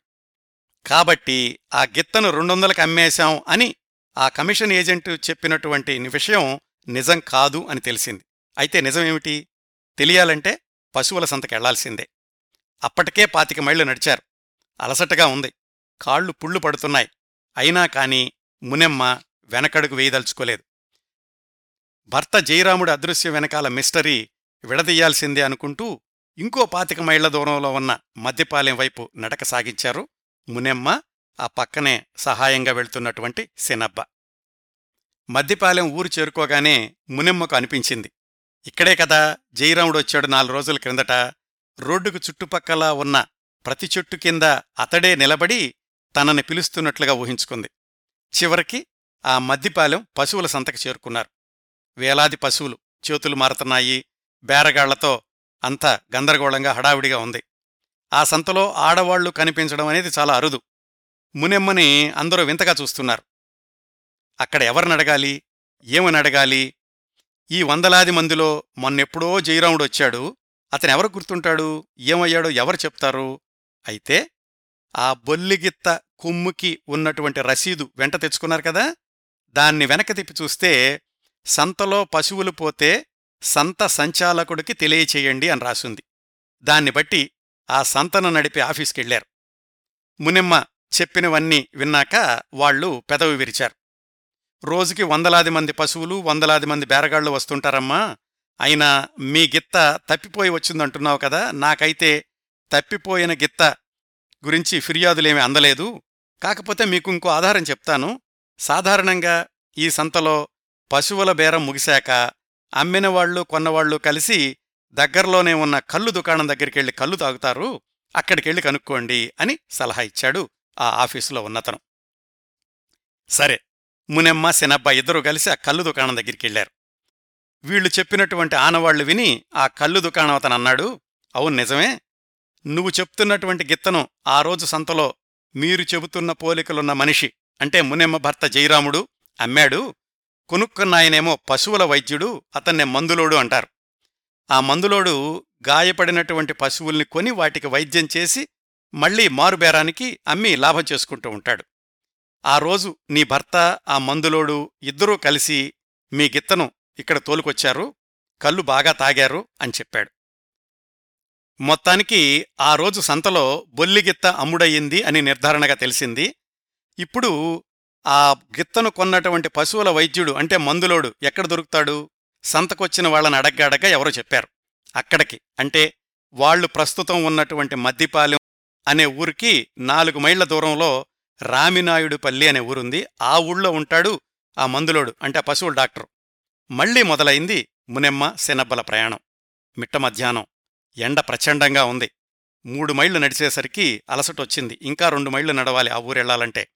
A: కాబట్టి ఆ గిత్తను రెండొందలకు అమ్మేశాం అని ఆ కమిషన్ ఏజెంటు చెప్పినటువంటి విషయం నిజం కాదు అని తెలిసింది. అయితే నిజమేమిటి తెలియాలంటే పశువుల సంతకెళ్ళాల్సిందే అప్పటికే పాతిక మైళ్ళు నడిచారు. అలసటగా ఉంది. కాళ్ళు పుళ్ళు పడుతున్నాయి. అయినా కాని మునెమ్మ వెనకడుగు వేయదలుచుకోలేదు. భర్త జయరాముడి అదృశ్య వెనకాల మిస్టరీ విడదీయాల్సిందే అనుకుంటూ ఇంకో పాతిక మైళ్ళ దూరంలో ఉన్న మద్యపాలెం వైపు నడక సాగించారు మునెమ్మ ఆ పక్కనే సహాయంగా వెళ్తున్నటువంటి సినబ్బ. మద్దిపాలెం ఊరు చేరుకోగానే మునెమ్మకు అనిపించింది. ఇక్కడే కదా జయరాముడు వచ్చాడు నాలుగు రోజుల క్రిందట. రోడ్డుకు చుట్టుపక్కల ఉన్న ప్రతి చెట్టు కింద అతడే నిలబడి తనని పిలుస్తున్నట్లుగా ఊహించుకుంది. చివరికి ఆ మద్దిపాలెం పశువుల సంతకు చేరుకున్నారు. వేలాది పశువులు చేతులు మారుతున్నాయి. బేరగాళ్ళతో అంతా గందరగోళంగా హడావిడిగా ఉంది. ఆ సంతలో ఆడవాళ్ళు కనిపించడం అనేది చాలా అరుదు. మునెమ్మని అందరూ వింతగా చూస్తున్నారు. అక్కడ ఎవరినడగాలి ఏమని అడగాలి? ఈ వందలాది మందిలో మొన్నెప్పుడో జయరాముడు వచ్చాడు. అతను ఎవరు గుర్తుంటాడు? ఏమయ్యాడో ఎవరు చెప్తారు? అయితే ఆ బొల్లిగిత్త కొమ్ముకి ఉన్నటువంటి రసీదు వెంట తెచ్చుకున్నారు కదా? దాన్ని వెనక తిప్పి చూస్తే సంతలో పశువులు పోతే సంత సంచాలకుడికి తెలియచేయండి అని రాసుంది. దాన్ని బట్టి ఆ సంతను నడిపే ఆఫీస్కెళ్ళారు మునిమ్మ చెప్పినవన్నీ విన్నాక వాళ్ళు పెదవి విరిచారు. రోజుకి వందలాది మంది పశువులు వందలాది మంది బేరగాళ్ళు వస్తుంటారమ్మా. అయినా మీ గిత్త తప్పిపోయి వచ్చిందంటున్నావు కదా నాకైతే తప్పిపోయిన గిత్త గురించి ఫిర్యాదులేమీ అందలేదు. కాకపోతే మీకు ఇంకో ఆధారం చెప్తాను. సాధారణంగా ఈ సంతలో పశువుల బేరం ముగిశాక అమ్మినవాళ్ళు కొన్నవాళ్ళు కలిసి దగ్గరలోనే ఉన్న కళ్ళు దుకాణం దగ్గరికెళ్ళి కళ్ళు తాగుతారు. అక్కడికెళ్ళి కనుక్కోండి అని సలహా ఇచ్చాడు. ఆ ఆఫీసులో ఉన్నతను. సరే మునెమ్మ సినబ్బ ఇద్దరూ కలిసి ఆ కళ్ళు దుకాణం దగ్గరికెళ్ళారు వీళ్ళు చెప్పినటువంటి ఆనవాళ్ళు విని ఆ కళ్ళు దుకాణం అతను అన్నాడు అవును నిజమే. నువ్వు చెప్తున్నటువంటి గిత్తను ఆ రోజు సంతలో మీరు చెబుతున్న పోలికలున్న మనిషి అంటే మునెమ్మ భర్త జయరాముడు అమ్మాడు కొనుక్కున్నాయనేమో పశువుల వైద్యుడు అతన్నే మందులోడు అంటారు. ఆ మందులోడు గాయపడినటువంటి పశువుల్ని కొని వాటికి వైద్యం చేసి మళ్ళీ మారుబేరానికి అమ్మి లాభం చేసుకుంటూ ఉంటాడు. ఆ రోజు నీ భర్త ఆ మందులోడు ఇద్దరూ కలిసి మీ గిత్తను ఇక్కడ తోలుకొచ్చారు కళ్ళు బాగా తాగారు అని చెప్పాడు. మొత్తానికి ఆ రోజు సంతలో బొల్లిగిత్త అమ్ముడయ్యింది అని నిర్ధారణగా తెలిసింది. ఇప్పుడు ఆ గిత్తను కొన్నటువంటి పశువుల వైద్యుడు అంటే మందులోడు ఎక్కడ దొరుకుతాడు? సంతకొచ్చిన వాళ్ళని అడగ్గాడగా ఎవరో చెప్పారు. అక్కడికి అంటే వాళ్ళు ప్రస్తుతం ఉన్నటువంటి మద్దిపాలెం అనే ఊరికి నాలుగు మైళ్ళ దూరంలో రామినాయుడుపల్లి అనే ఊరుంది. ఆ ఊళ్ళో ఉంటాడు ఆ మందులోడు అంటే ఆ పశువుల డాక్టరు. మళ్ళీ మొదలైంది మునెమ్మ శనబ్బల ప్రయాణం. మిట్ట మధ్యాహ్నం. ఎండ ప్రచండంగా ఉంది. మూడు మైళ్ళు నడిచేసరికి అలసటొచ్చింది ఇంకా రెండు మైళ్ళు నడవాలి ఆ ఊరెళ్ళాలంటే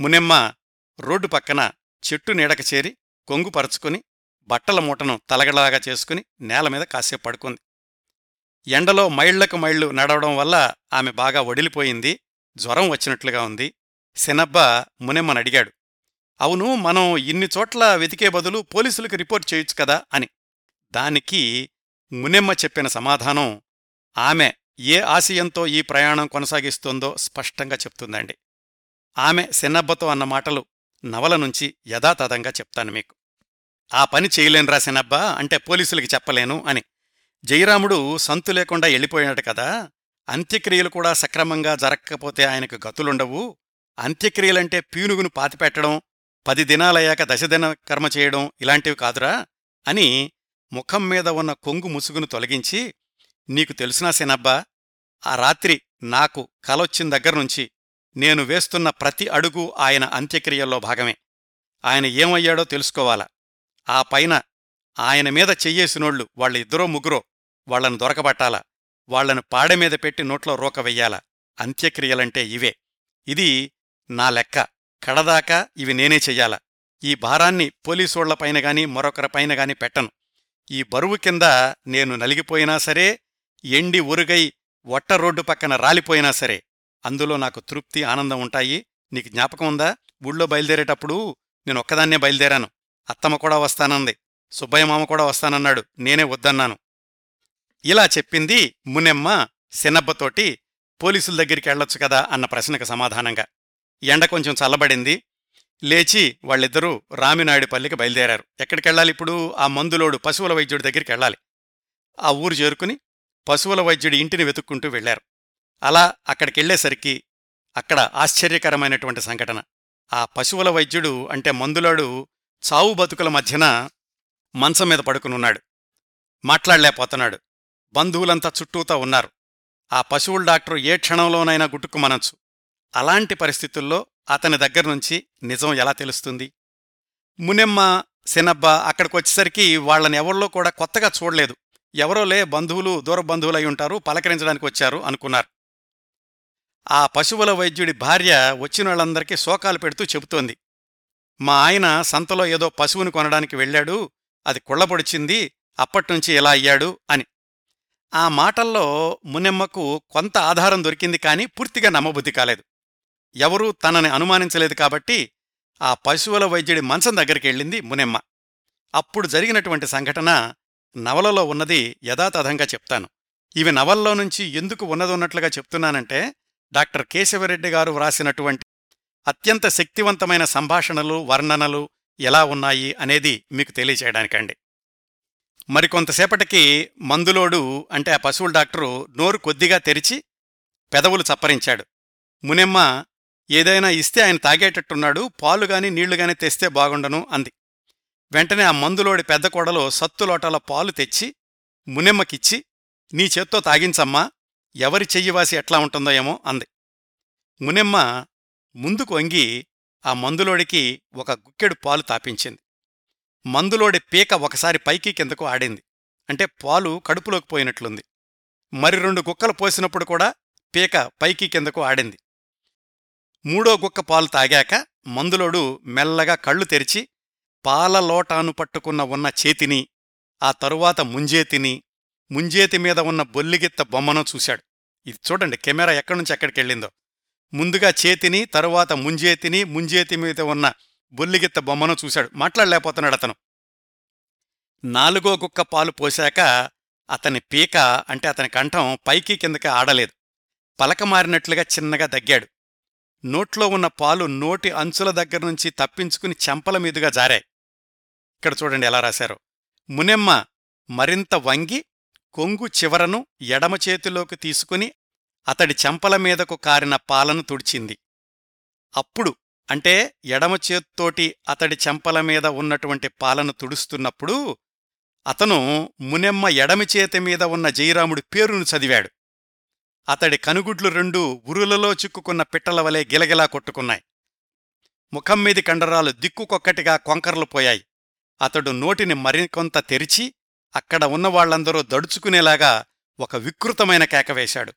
A: మునెమ్మ రోడ్డు పక్కన చెట్టు నీడక చేరి కొంగు పరుచుకుని బట్టల మూటను తలగడలాగా చేసుకుని నేల మీద కాసేపు పడుకుంది. ఎండలో మైళ్ళకు మైళ్ళు నడవడం వల్ల ఆమె బాగా వడిలిపోయింది జ్వరం వచ్చినట్లుగా ఉంది. శనబ్బ మునెమ్మనడిగాడు అవును మనం ఇన్ని చోట్ల వెతికే బదులు పోలీసులకు రిపోర్ట్ చేయొచ్చు కదా అని. దానికి మునెమ్మ చెప్పిన సమాధానం ఆమె ఏ ఆశయంతో ఈ ప్రయాణం కొనసాగిస్తోందో స్పష్టంగా చెప్తుందండి. ఆమె శనబ్బతో అన్న మాటలు నవల నుంచి యథాతథంగా చెప్తాను మీకు. ఆ పని చేయలేనురా శనబ్బా అంటే పోలీసులకి చెప్పలేను అని. జయరాముడు సంతు లేకుండా వెళ్ళిపోయాడు కదా. అంత్యక్రియలు కూడా సక్రమంగా జరక్కపోతే ఆయనకు గతులుండవు. అంత్యక్రియలంటే పీనుగును పాతిపెట్టడం పది దినాలయ్యాక దశదిన కర్మ చేయడం ఇలాంటివి కాదురా అని ముఖం మీద ఉన్న కొంగు ముసుగును తొలగించి నీకు తెలుసునా సినబ్బా ఆ రాత్రి నాకు కలొచ్చిన దగ్గర్నుంచి నేను వేస్తున్న ప్రతి అడుగు ఆయన అంత్యక్రియల్లో భాగమే. ఆయన ఏమయ్యాడో తెలుసుకోవాలా. ఆ పైన ఆయన మీద చెయ్యేసినోళ్ళు వాళ్ళిద్దరో ముగ్గురో వాళ్ళను దొరకబట్టాలా? వాళ్ళను పాడెమీద పెట్టి నోట్లో రోక వెయ్యాలా? అంత్యక్రియలంటే ఇవే. ఇది నా లెక్క. కడదాకా ఇవి నేనే చెయ్యాలా? ఈ భారాన్ని పోలీసోళ్ళపైన గాని మరొకరిపైన గాని పెట్టను. ఈ బరువు కింద నేను నలిగిపోయినా సరే ఎండి ఉరుగై వట్ట రోడ్డు పక్కన రాలిపోయినా సరే అందులో నాకు తృప్తి ఆనందం ఉంటాయి. నీకు జ్ఞాపకం ఉందా? ఊళ్ళో బయలుదేరేటప్పుడు నేను ఒక్కదాన్నే బయలుదేరాను. అత్తమ్మ కూడా వస్తానంది. సుబ్బయ్య మామ కూడా వస్తానన్నాడు. నేనే వద్దన్నాను. ఇలా చెప్పింది మునెమ్మ సినబ్బతోటి పోలీసుల దగ్గరికి వెళ్ళొచ్చు కదా అన్న ప్రశ్నకు సమాధానంగా. ఎండ కొంచెం చల్లబడింది. లేచి వాళ్ళిద్దరూ రామినాయుడిపల్లికి బయలుదేరారు. ఎక్కడికెళ్ళాలి ఇప్పుడు? ఆ మందులోడు పశువుల వైద్యుడి దగ్గరికి వెళ్ళాలి. ఆ ఊరు చేరుకుని పశువుల వైద్యుడి ఇంటిని వెతుక్కుంటూ వెళ్ళారు అలా అక్కడికెళ్ళేసరికి అక్కడ ఆశ్చర్యకరమైనటువంటి సంఘటన. ఆ పశువుల వైద్యుడు అంటే మందులోడు చావు బతుకుల మధ్యన మంచం మీద పడుకునున్నాడు. మాట్లాడలేకపోతున్నాడు. బంధువులంతా చుట్టూతా ఉన్నారు. ఆ పశువుల డాక్టరు ఏ క్షణంలోనైనా గుట్టుకుమనొచ్చు. అలాంటి పరిస్థితుల్లో అతని దగ్గర్నుంచి నిజం ఎలా తెలుస్తుంది? మునెమ్మ సినబ్బ అక్కడికొచ్చేసరికి వాళ్ళని ఎవరిలో కూడా కొత్తగా చూడలేదు. ఎవరోలే బంధువులు దూర బంధువులై ఉంటారు పలకరించడానికి వచ్చారు అనుకున్నారు. ఆ పశువుల వైద్యుడి భార్య వచ్చిన వాళ్ళందరికీ శోకాలు పెడుతూ చెబుతోంది. మా ఆయన సంతలో ఏదో పశువుని కొనడానికి వెళ్ళాడు అది కుళ్ళబొడిచింది అప్పట్నుంచి ఇలా అయ్యాడు అని. ఆ మాటల్లో మునెమ్మకు కొంత ఆధారం దొరికింది కాని పూర్తిగా నమ్మబుద్ధి కాలేదు. ఎవరూ తనని అనుమానించలేదు కాబట్టి ఆ పశువుల వైద్యుడి మంచం దగ్గరికెళ్ళింది మునెమ్మ. అప్పుడు జరిగినటువంటి సంఘటన నవలలో ఉన్నది యథాతథంగా చెప్తాను. ఇవి నవల్లో నుంచి ఎందుకు ఉన్నదొన్నట్లుగా చెప్తున్నానంటే డాక్టర్ కేశవరెడ్డి గారు వ్రాసినటువంటి అత్యంత శక్తివంతమైన సంభాషణలు వర్ణనలు ఎలా ఉన్నాయి అనేది మీకు తెలియచేయడానికండి. మరికొంతసేపటికి మందులోడు అంటే ఆ పశువుల డాక్టరు నోరు కొద్దిగా తెరిచి పెదవులు చప్పరించాడు. మునెమ్మ ఏదైనా ఇస్తే ఆయన తాగేటట్టున్నాడు పాలుగాని నీళ్ళుగాని తెస్తే బాగుండను అంది. వెంటనే ఆ మందులోడి పెద్ద కోడలో సత్తులోటల పాలు తెచ్చి మునెమ్మకిచ్చి నీ చేత్తో తాగించమ్మా ఎవరి చెయ్యివాసి ఎట్లా ఉంటుందో ఏమో అంది. మునెమ్మ ముందుకు వంగి ఆ మందులోడికి ఒక గుక్కెడు పాలు తాపించింది. మందులోడి పీక ఒకసారి పైకి కిందకు ఆడింది. అంటే పాలు కడుపులోకి పోయినట్లుంది. మరి రెండు గుక్కలు పోసినప్పుడు కూడా పీక పైకి కిందకు ఆడింది. మూడో గుక్క పాలు తాగాక మందులోడు మెల్లగా కళ్ళు తెరిచి పాల లోటాను పట్టుకున్న ఉన్న చేతిని ఆ తరువాత ముంజేతిని ముంజేతి మీద ఉన్న బొల్లిగిత్త బొమ్మను చూశాడు. ఇది చూడండి కెమెరా ఎక్కడి నుంచి ఎక్కడికెళ్ళిందో. ముందుగా చేతిని తరువాత ముంజేతిని ముంజేతి మీద ఉన్న బొల్లిగిత్త బొమ్మను చూశాడు. మాట్లాడలేకపోతున్నాడు అతను. నాలుగో గుక్క పాలు పోశాక అతని పీక అంటే అతని కంఠం పైకి కిందకి ఆడలేదు. పలక మారినట్లుగా చిన్నగా దగ్గాడు. నోట్లో ఉన్న పాలు నోటి అంచుల దగ్గర్నుంచి తప్పించుకుని చెంపల మీదుగా జారాయి. ఇక్కడ చూడండి ఎలా రాశారో. మునెమ్మ మరింత వంగి కొంగు చివరను ఎడమ చేతిలోకి తీసుకుని అతడి చెంపల మీదకు కారిన పాలను తుడిచింది. అప్పుడు అంటే ఎడమ చేత్తోటి అతడి చెంపల మీద ఉన్నటువంటి పాలను తుడుస్తున్నప్పుడు అతను మునెమ్మ ఎడమి చేతి మీద ఉన్న జయరాముడి పేరును చదివాడు. అతడి కనుగుడ్లు రెండు ఉరులలో చిక్కుకున్న పిట్టల వలె గిలగిలా కొట్టుకున్నాయి. ముఖం మీది కండరాలు దిక్కుకొక్కటిగా కొంకర్లు పోయాయి. అతడు నోటిని మరికొంత తెరిచి అక్కడ ఉన్నవాళ్ళందరూ దడుచుకునేలాగా ఒక వికృతమైన కేకవేశాడు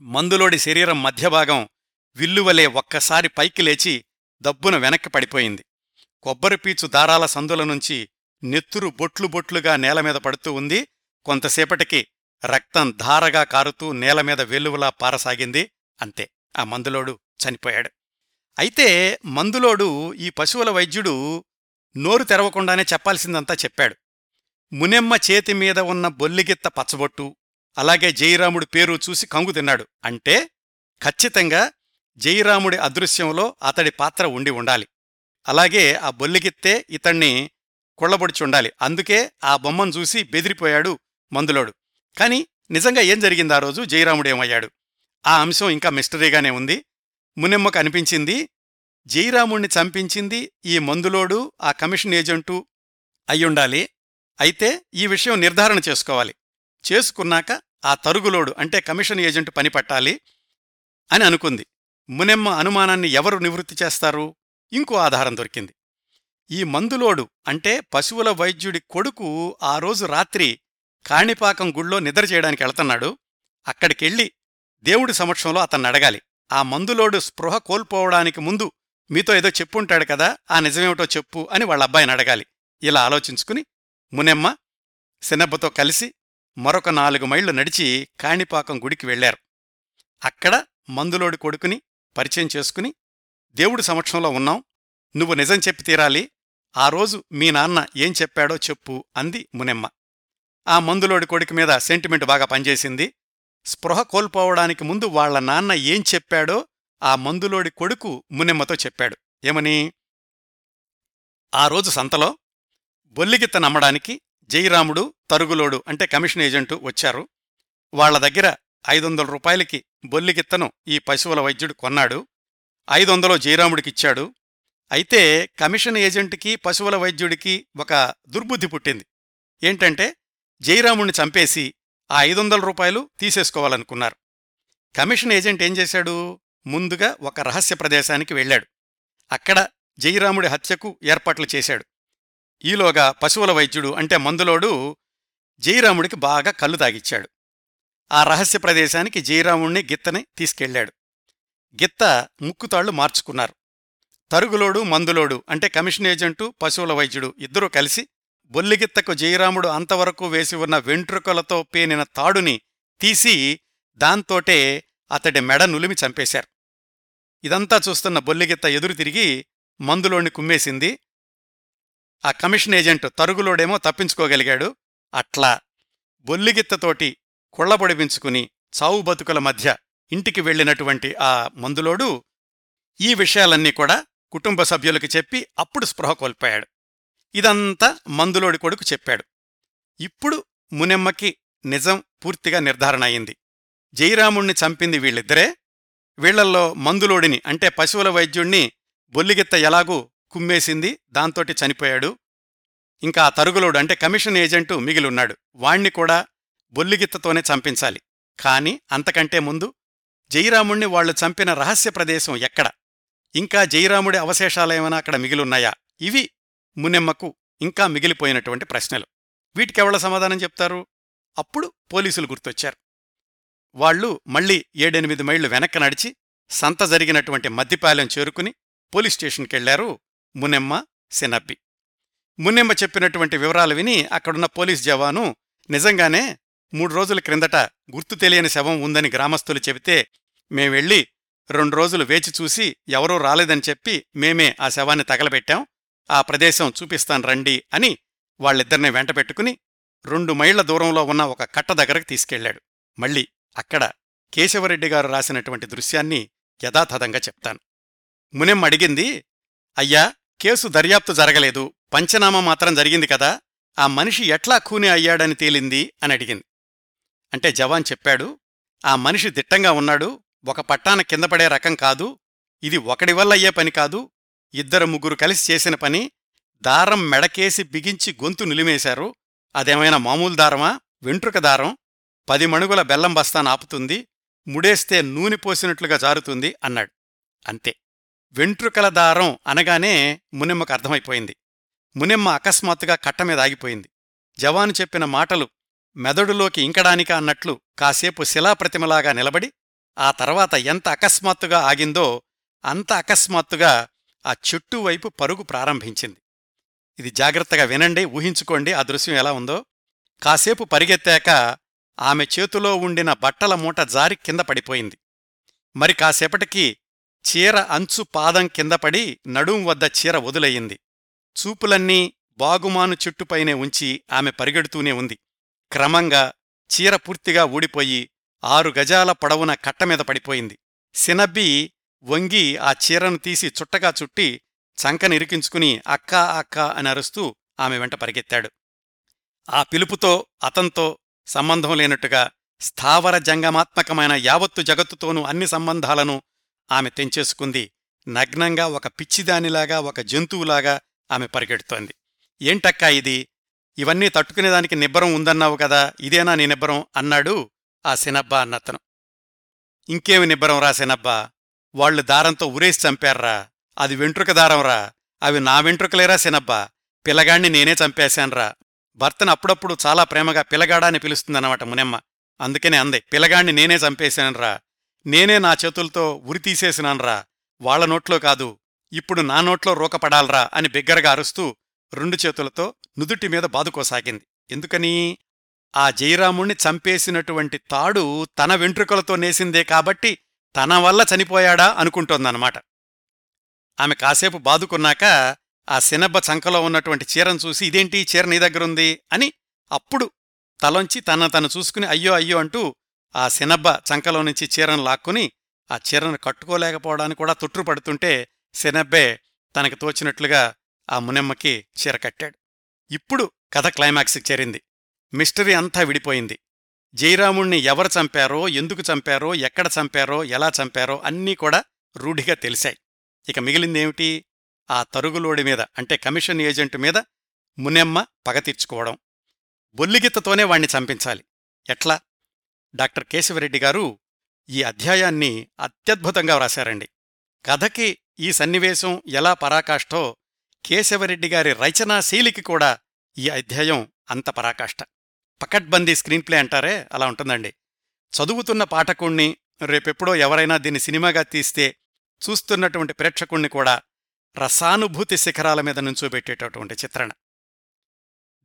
A: మందులోడి శరీరం మధ్యభాగం విల్లువలే ఒక్కసారి పైకి లేచి దబ్బున వెనక్కి పడిపోయింది. కొబ్బరిపీచు దారాల సందుల నుంచి నెత్తురు బొట్లు బొట్లుగా నేలమీద పడుతూ ఉంది. కొంతసేపటికి రక్తం ధారగా కారుతూ నేలమీద వెల్లువలా పారసాగింది. అంతే ఆ మందులోడు చనిపోయాడు. అయితే మందులోడు ఈ పశువుల వైద్యుడు నోరు తెరవకుండానే చెప్పాల్సిందంతా చెప్పాడు. మునెమ్మ చేతి మీద ఉన్న బొల్లిగిత్త పచ్చబొట్టు అలాగే జయరాముడి పేరు చూసి కంగు తిన్నాడు. అంటే ఖచ్చితంగా జయరాముడి అదృశ్యంలో అతడి పాత్ర ఉండి ఉండాలి. అలాగే ఆ బొల్లిగిత్తే ఇతణ్ణి కుళ్ళబొడిచి ఉండాలి అందుకే ఆ బొమ్మను చూసి బెదిరిపోయాడు మందులోడు. కాని నిజంగా ఏం జరిగింది ఆ రోజు? జయరాముడేమయ్యాడు ఆ అంశం ఇంకా మిస్టరీగానే ఉంది. మునెమ్మకు అనిపించింది జయరాముణ్ణి చంపించింది ఈ మందులోడు ఆ కమిషన్ ఏజెంటు అయ్యుండాలి. అయితే ఈ విషయం నిర్ధారణ చేసుకోవాలి. చేసుకున్నాక ఆ తరుగులోడు అంటే కమిషన్ ఏజెంట్ పని పట్టాలి అని అనుకుంది. మునెమ్మ అనుమానాన్ని ఎవరు నివృత్తి చేస్తారు? ఇంకో ఆధారం దొరికింది. ఈ మందులోడు అంటే పశువుల వైద్యుడి కొడుకు ఆ రోజు రాత్రి కాణిపాకం గుళ్ళో నిద్ర చేయడానికి వెళ్తున్నాడు. అక్కడికెళ్ళి దేవుడి సమక్షంలో అతన్ని అడగాలి. ఆ మందులోడు స్పృహ కోల్పోవడానికి ముందు మీతో ఏదో చెప్పుంటాడు కదా ఆ నిజమేమిటో చెప్పు అని వాళ్ళ అబ్బాయిని అడగాలి. ఇలా ఆలోచించుకుని మునెమ్మ సినబ్బతో కలిసి మరొక నాలుగు మైళ్ళు నడిచి కాణిపాకం గుడికి వెళ్ళారు అక్కడ మందులోడి కొడుకుని పరిచయం చేసుకుని దేవుడి సమక్షంలో ఉన్నాం. నువ్వు నిజం చెప్పి తీరాలి. ఆ రోజు మీ నాన్న ఏం చెప్పాడో చెప్పు అంది మునెమ్మ. ఆ మందులోడి కొడుకు మీద సెంటిమెంట్ బాగా పనిచేసింది. స్పృహ కోల్పోవడానికి ముందు వాళ్ళ నాన్న ఏం చెప్పాడో ఆ మందులోడి కొడుకు మునెమ్మతో చెప్పాడు. ఏమని? ఆ రోజు సంతలో బొల్లిగిత్త నమ్మడానికి జయరాముడు తరుగులోడు అంటే కమిషన్ ఏజెంటు వచ్చారు. వాళ్ళ దగ్గర ఐదొందల రూపాయలకి బొల్లిగిత్తను ఈ పశువుల వైద్యుడు కొన్నాడు. ఐదొందలో జయరాముడికిచ్చాడు. అయితే కమిషన్ ఏజెంట్కి పశువుల వైద్యుడికి ఒక దుర్బుద్ధి పుట్టింది. ఏంటంటే జయరాముణ్ణి చంపేసి ఆ ఐదొందల రూపాయలు తీసేసుకోవాలనుకున్నారు. కమిషన్ ఏజెంట్ ఏం చేశాడు? ముందుగా ఒక రహస్య ప్రదేశానికి వెళ్ళాడు. అక్కడ జయరాముడి హత్యకు ఏర్పాట్లు చేశాడు. ఈలోగా పశువుల వైద్యుడు అంటే మందులోడు జయరాముడికి బాగా కళ్ళు తాగిచ్చాడు. ఆ రహస్య ప్రదేశానికి జయరాముణ్ణి గిత్తని తీసుకెళ్ళాడు గిత్త ముక్కుతాళ్ళు మార్చుకున్నారు. తరుగులోడు మందులోడు అంటే కమిషన్ ఏజెంటు పశువుల వైద్యుడు ఇద్దరూ కలిసి బొల్లిగిత్తకు జయరాముడు అంతవరకు వేసి ఉన్న వెంట్రుకలతో పేనిన తాడుని తీసి దాంతోటే అతడి మెడ నులిమి చంపేశారు. ఇదంతా చూస్తున్న బొల్లిగిత్త ఎదురు తిరిగి మందులోని కుమ్మేసింది. ఆ కమిషన్ ఏజెంట్ తరుగులోడేమో తప్పించుకోగలిగాడు. అట్లా బొల్లిగిత్తతోటి కుళ్ళబొడిపించుకుని చావు బతుకుల మధ్య ఇంటికి వెళ్ళినటువంటి ఆ మందులోడు ఈ విషయాలన్నీ కూడా కుటుంబ సభ్యులకి చెప్పి అప్పుడు స్పృహ కోల్పోయాడు. ఇదంతా మందులోడి కొడుకు చెప్పాడు. ఇప్పుడు మునెమ్మకి నిజం పూర్తిగా నిర్ధారణ అయింది. జయరాముణ్ణి చంపింది వీళ్ళిద్దరే. వీళ్ళల్లో మందులోడిని అంటే పశువుల వైద్యుణ్ణి బొల్లిగిత్త ఎలాగూ కుమ్మేసింది దాంతోటి చనిపోయాడు. ఇంకా ఆ తరుగులోడు అంటే కమిషన్ ఏజెంటు మిగిలున్నాడు వాణ్ణి కూడా బొల్లిగిత్తతోనే చంపించాలి. కాని అంతకంటే ముందు జయరాముణ్ణి వాళ్ళు చంపిన రహస్య ప్రదేశం ఎక్కడ? ఇంకా జయరాముడి అవశేషాలేమైనా అక్కడ మిగిలున్నాయా? ఇవి మునెమ్మకు ఇంకా మిగిలిపోయినటువంటి ప్రశ్నలు. వీటికెవళ్ళ సమాధానం చెప్తారు? అప్పుడు పోలీసులు గుర్తొచ్చారు. వాళ్ళు మళ్ళీ ఏడెనిమిది మైళ్ళు వెనక్కి నడిచి సంత జరిగినటువంటి మద్దిపాలెం చేరుకుని పోలీస్ స్టేషన్కెళ్ళారు మునెమ్మ సినబ్బి. మున్నెమ్మ చెప్పినటువంటి వివరాలు విని అక్కడున్న పోలీస్ జవాను నిజంగానే మూడు రోజుల క్రిందట గుర్తు తెలియని శవం ఉందని గ్రామస్తులు చెబితే మేమెళ్ళి రెండు రోజులు వేచి చూసి ఎవరూ రాలేదని చెప్పి మేమే ఆ శవాన్ని తగలబెట్టాం. ఆ ప్రదేశం చూపిస్తాను రండి అని వాళ్ళిద్దరిని వెంటబెట్టుకుని రెండు మైళ్ళ దూరంలో ఉన్న ఒక కట్ట దగ్గరకు తీసుకెళ్ళాడు మళ్ళీ అక్కడ కేశవరెడ్డి గారు రాసినటువంటి దృశ్యాన్ని యథాతథంగా చెప్తాను. మునెమ్మ అడిగింది అయ్యా కేసు దర్యాప్తు జరగలేదు. పంచనామా మాత్రం జరిగింది కదా. ఆ మనిషి ఎట్లా ఖూని అయ్యాడని తేలింది? అని అడిగింది. అంటే జవాన్ చెప్పాడు ఆ మనిషి దిట్టంగా ఉన్నాడు ఒక పట్టాన కిందపడే రకం కాదు ఇది ఒకడి వల్ల అయ్యే పని కాదు ఇద్దరు ముగ్గురు కలిసి చేసిన పని దారం మెడకేసి బిగించి గొంతు నిలిమేశారు అదేమైనా మామూలు దారమా వెంట్రుక దారం పది మణుగుల బెల్లం బస్తా నాపుతుంది ముడేస్తే నూనె పోసినట్లుగా జారుతుంది అన్నాడు. అంతే. వెంట్రుకల దారం అనగానే మునిమ్మకు అర్థమైపోయింది. మునిమ్మ అకస్మాత్తుగా కట్టమీద ఆగిపోయింది. జవాను చెప్పిన మాటలు మెదడులోకి ఇంకడానిక అన్నట్లు కాసేపు శిలాప్రతిమలాగా నిలబడి ఆ తర్వాత ఎంత అకస్మాత్తుగా ఆగిందో అంత అకస్మాత్తుగా ఆ చెట్టు వైపు పరుగు ప్రారంభించింది. ఇది జాగ్రత్తగా వినండి ఊహించుకోండి ఆ దృశ్యం ఎలా ఉందో. కాసేపు పరిగెత్తాక ఆమె చేతిలో ఉండిన బట్టల మూట జారి కింద పడిపోయింది. మరి కాసేపటికి చీర అంచు పాదం కిందపడి నడుం వద్ద చీర వదులయ్యింది. చూపులన్నీ బాగుమాను చెట్టుపైనే ఉంచి ఆమె పరిగెడుతూనే ఉంది. క్రమంగా చీర పూర్తిగా ఊడిపోయి ఆరు గజాల పొడవున కట్టమీద పడిపోయింది. సినబ్బి వంగి ఆ చీరను తీసి చుట్టగా చుట్టి చంకనిరికించుకుని అక్కా అక్కా అని అరుస్తూ ఆమె వెంట పరిగెత్తాడు. ఆ పిలుపుతో అతంతో సంబంధం లేనట్టుగా స్థావర జంగమాత్మకమైన యావత్తు జగత్తుతోనూ అన్ని సంబంధాలను ఆమె తెంచేసుకుంది. నగ్నంగా ఒక పిచ్చిదానిలాగా ఒక జంతువులాగా ఆమె పరిగెడుతోంది. ఏంటక్కా ఇది? ఇవన్నీ తట్టుకునేదానికి నిబ్బరం ఉందన్నావు కదా ఇదేనా నీ నిబ్బరం? అన్నాడు ఆ సినబ్బా అన్నతను ఇంకేమి నిబ్బరం రా సినబ్బా వాళ్ళు దారంతో ఉరేసి చంపారా అది వెంట్రుక దారంరా అవి నా వెంట్రుకలేరా సినబ్బా పిల్లగాణ్ణి నేనే చంపేశాన్రా. భర్తను అప్పుడప్పుడు చాలా ప్రేమగా పిల్లగాడా అని పిలుస్తుందన్నమాట మునెమ్మ. అందుకనే అందే పిల్లగాణ్ణి నేనే చంపేశాన్రా నేనే నా చేతులతో ఉరి తీసేసినాన్రా వాళ్ళ నోట్లో కాదు ఇప్పుడు నా నోట్లో రోకపడాలరా అని బిగ్గరగా అరుస్తూ రెండు చేతులతో నుదుటి మీద బాదుకోసాగింది. ఎందుకని? ఆ జయరాముణ్ణి చంపేసినటువంటి తాడు తన వెంట్రుకలతో నేసిందే కాబట్టి తన వల్ల చనిపోయాడా అనుకుంటోందన్నమాట. ఆమె కాసేపు బాదుకున్నాక ఆ సినబ్బ చంకలో ఉన్నటువంటి చీరను చూసి ఇదేంటి చీర నీ దగ్గరుంది? అని అప్పుడు తలొంచి తన తను చూసుకుని అయ్యో అయ్యో అంటూ ఆ సినబ్బ చంకలో నుంచి చీరను లాక్కుని ఆ చీరను కట్టుకోలేకపోవడానికి కూడా తొట్టుపడుతుంటే సినబ్బే తనకు తోచినట్లుగా ఆ మునెమ్మకి చీరకట్టాడు ఇప్పుడు కథ క్లైమాక్స్కి చేరింది. మిస్టరీ అంతా విడిపోయింది. జయరాముణ్ణి ఎవరు చంపారో ఎందుకు చంపారో ఎక్కడ చంపారో ఎలా చంపారో అన్నీ కూడా రూఢిగా తెలిశాయి. ఇక మిగిలిందేమిటి? ఆ తరుగులోడి మీద అంటే కమిషన్ ఏజెంట్ మీద మునెమ్మ పగ తీర్చుకోవడం. బొల్లిగిత్తతోనే వాణ్ణి చంపించాలి. ఎట్లా? డాక్టర్ కేశవరెడ్డి గారు ఈ అధ్యాయాన్ని అత్యద్భుతంగా వ్రాశారండి. కథకి ఈ సన్నివేశం ఎలా పరాకాష్ఠో కేశవరెడ్డి గారి రచనాశైలికి కూడా ఈ అధ్యాయం అంత పరాకాష్ట. పకడ్బందీ స్క్రీన్ ప్లే అంటారే? అలా ఉంటుందండి. చదువుతున్న పాఠకుణ్ణి రేపెప్పుడో ఎవరైనా దీన్ని సినిమాగా తీస్తే చూస్తున్నటువంటి ప్రేక్షకుణ్ణి కూడా రసానుభూతి శిఖరాల మీద నుంచోబెట్టేటటువంటి చిత్రణ.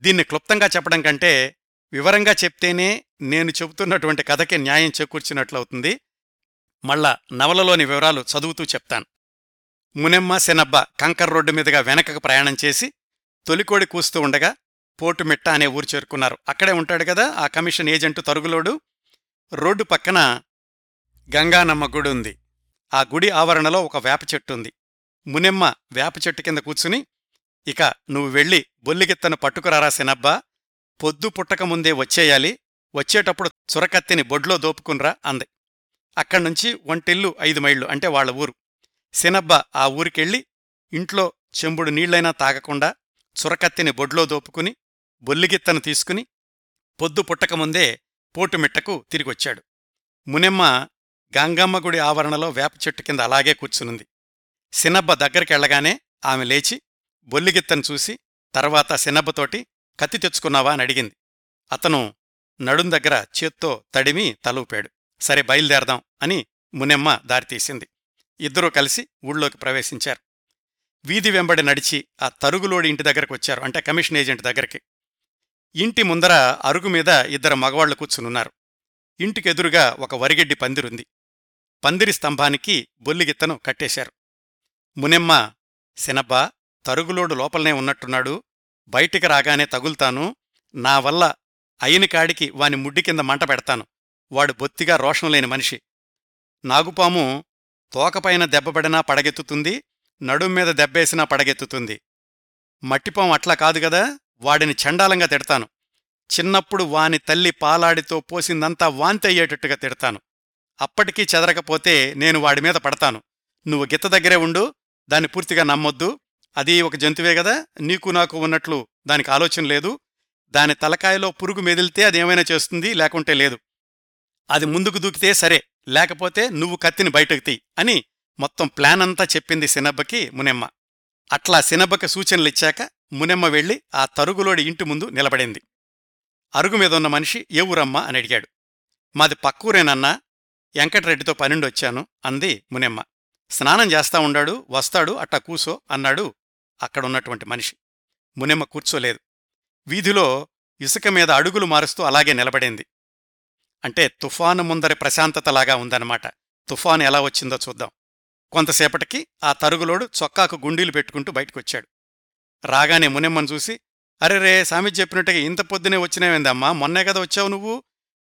A: దీన్ని క్లుప్తంగా చెప్పడం కంటే వివరంగా చెప్తేనే నేను చెబుతున్నటువంటి కథకి న్యాయం చేకూర్చినట్లవుతుంది. మళ్ళా నవలలోని వివరాలు చదువుతూ చెప్తాను. మునెమ్మ శనబ్బ కంకర్ రోడ్డు మీదుగా వెనకకు ప్రయాణం చేసి తొలికోడి కూస్తూ ఉండగా పోటుమిట్ట అనే ఊరు చేరుకున్నారు. అక్కడే ఉంటాడు కదా ఆ కమిషన్ ఏజెంటు తరుగులోడు. రోడ్డు పక్కన గంగానమ్మ గుడి ఉంది. ఆ గుడి ఆవరణలో ఒక వేప చెట్టు ఉంది. మునెమ్మ వేప చెట్టు కింద కూర్చుని ఇక నువ్వు వెళ్ళి బొల్లిగిత్తను పట్టుకురారా సినబ్బా పొద్దు పుట్టకముందే వచ్చేయాలి వచ్చేటప్పుడు చురకత్తిని బొడ్లో దోపుకున్రా అంది. అక్కడ్నుంచి ఒంటిల్లు ఐదు మైళ్ళు అంటే వాళ్ళ ఊరు. సినబ్బ ఆ ఊరికెళ్ళి ఇంట్లో చెంబుడు నీళ్ళైనా తాగకుండా చురకత్తిని బొడ్లో దోపుకుని బొల్లిగిత్తను తీసుకుని పొద్దు పుట్టకముందే పోటుమిట్టకు తిరిగొచ్చాడు. మునెమ్మ గంగమ్మ గుడి ఆవరణలో వేప చెట్టు కింద అలాగే కూర్చునుంది. సినబ్బ దగ్గరికెళ్ళగానే ఆమె లేచి బొల్లిగిత్తను చూసి తర్వాత సినబ్బతోటి కత్తి తెచ్చుకున్నావా? అని అడిగింది. అతను నడుం దగ్గర చేత్తో తడిమి తలూపాడు. సరే బయలుదేరదాం అని మునెమ్మ దారితీసింది ఇద్దరూ కలిసి ఊళ్ళోకి ప్రవేశించారు. వీధి వెంబడి నడిచి ఆ తరుగులోడి ఇంటి దగ్గరకు వచ్చారు అంటే కమిషన్ ఏజెంట్ దగ్గరికి. ఇంటి ముందర అరుగు మీద ఇద్దరు మగవాళ్ళు కూర్చునున్నారు. ఇంటికెదురుగా ఒక వరిగెడ్డి పందిరుంది. పందిరి స్తంభానికి బొల్లిగిత్తను కట్టేశారు. మునెమ్మ సినబ్బా తరుగులోడు లోపలనే ఉన్నట్టున్నాడు. బయటికి రాగానే తగులుతాను. నా వల్ల అయిన కాడికి వాని ముడ్డి కింద మంట పెడతాను. వాడు బొత్తిగా రోషం లేని మనిషి. నాగుపాము తోకపైన దెబ్బపడినా పడగెత్తుతుంది నడుం మీద దెబ్బేసినా పడగెత్తుతుంది. మట్టిపం అట్లా కాదుగదా వాడిని చండాలంగా తిడతాను. చిన్నప్పుడు వాని తల్లి పాలాడితో పోసిందంతా వాంతి అయ్యేటట్టుగా తిడతాను. అప్పటికీ చెదరకపోతే నేను వాడి మీద పడతాను. నువ్వు గిత్త దగ్గరే ఉండు దాన్ని పూర్తిగా నమ్మొద్దు. అది ఒక జంతువే గదా నీకు నాకు ఉన్నట్లు దానికి ఆలోచన లేదు. దాని తలకాయలో పురుగు మెదిలితే అదేమైనా చేస్తుంది లేకుంటే లేదు. అది ముందుకు దూకితే సరే. లేకపోతే నువ్వు కత్తిని బయటకు తీ అని మొత్తం ప్లాన్ అంతా చెప్పింది సినబ్బకి మునెమ్మ. అట్లా సినబ్బకి సూచనలిచ్చాక మునెమ్మ వెళ్ళి ఆ తరుగులోడి ఇంటి ముందు నిలబడింది. అరుగు మీద ఉన్న మనిషి ఏ ఊరమ్మా? అని అడిగాడు. మాది పక్కూరేనన్నా వెంకటరెడ్డితో పనుండొచ్చాను అంది మునెమ్మ. స్నానం చేస్తా ఉండాడు వస్తాడు అట్టా కూసో అన్నాడు అక్కడున్నటువంటి మనిషి. మునెమ్మ కూర్చోలేదు. వీధిలో ఇసుక మీద అడుగులు మారుస్తూ అలాగే నిలబడింది. అంటే తుఫాను ముందరి ప్రశాంతతలాగా ఉందన్నమాట. తుఫాను ఎలా వచ్చిందో చూద్దాం. కొంతసేపటికి ఆ తరుగులోడు చొక్కాకు గుండీలు పెట్టుకుంటూ బయటకొచ్చాడు. రాగానే మునెమ్మను చూసి అరే రే సామి చెప్పినట్టుగా ఇంత పొద్దునే వచ్చినావేందమ్మా? మొన్నే కదా వచ్చావు నువ్వు?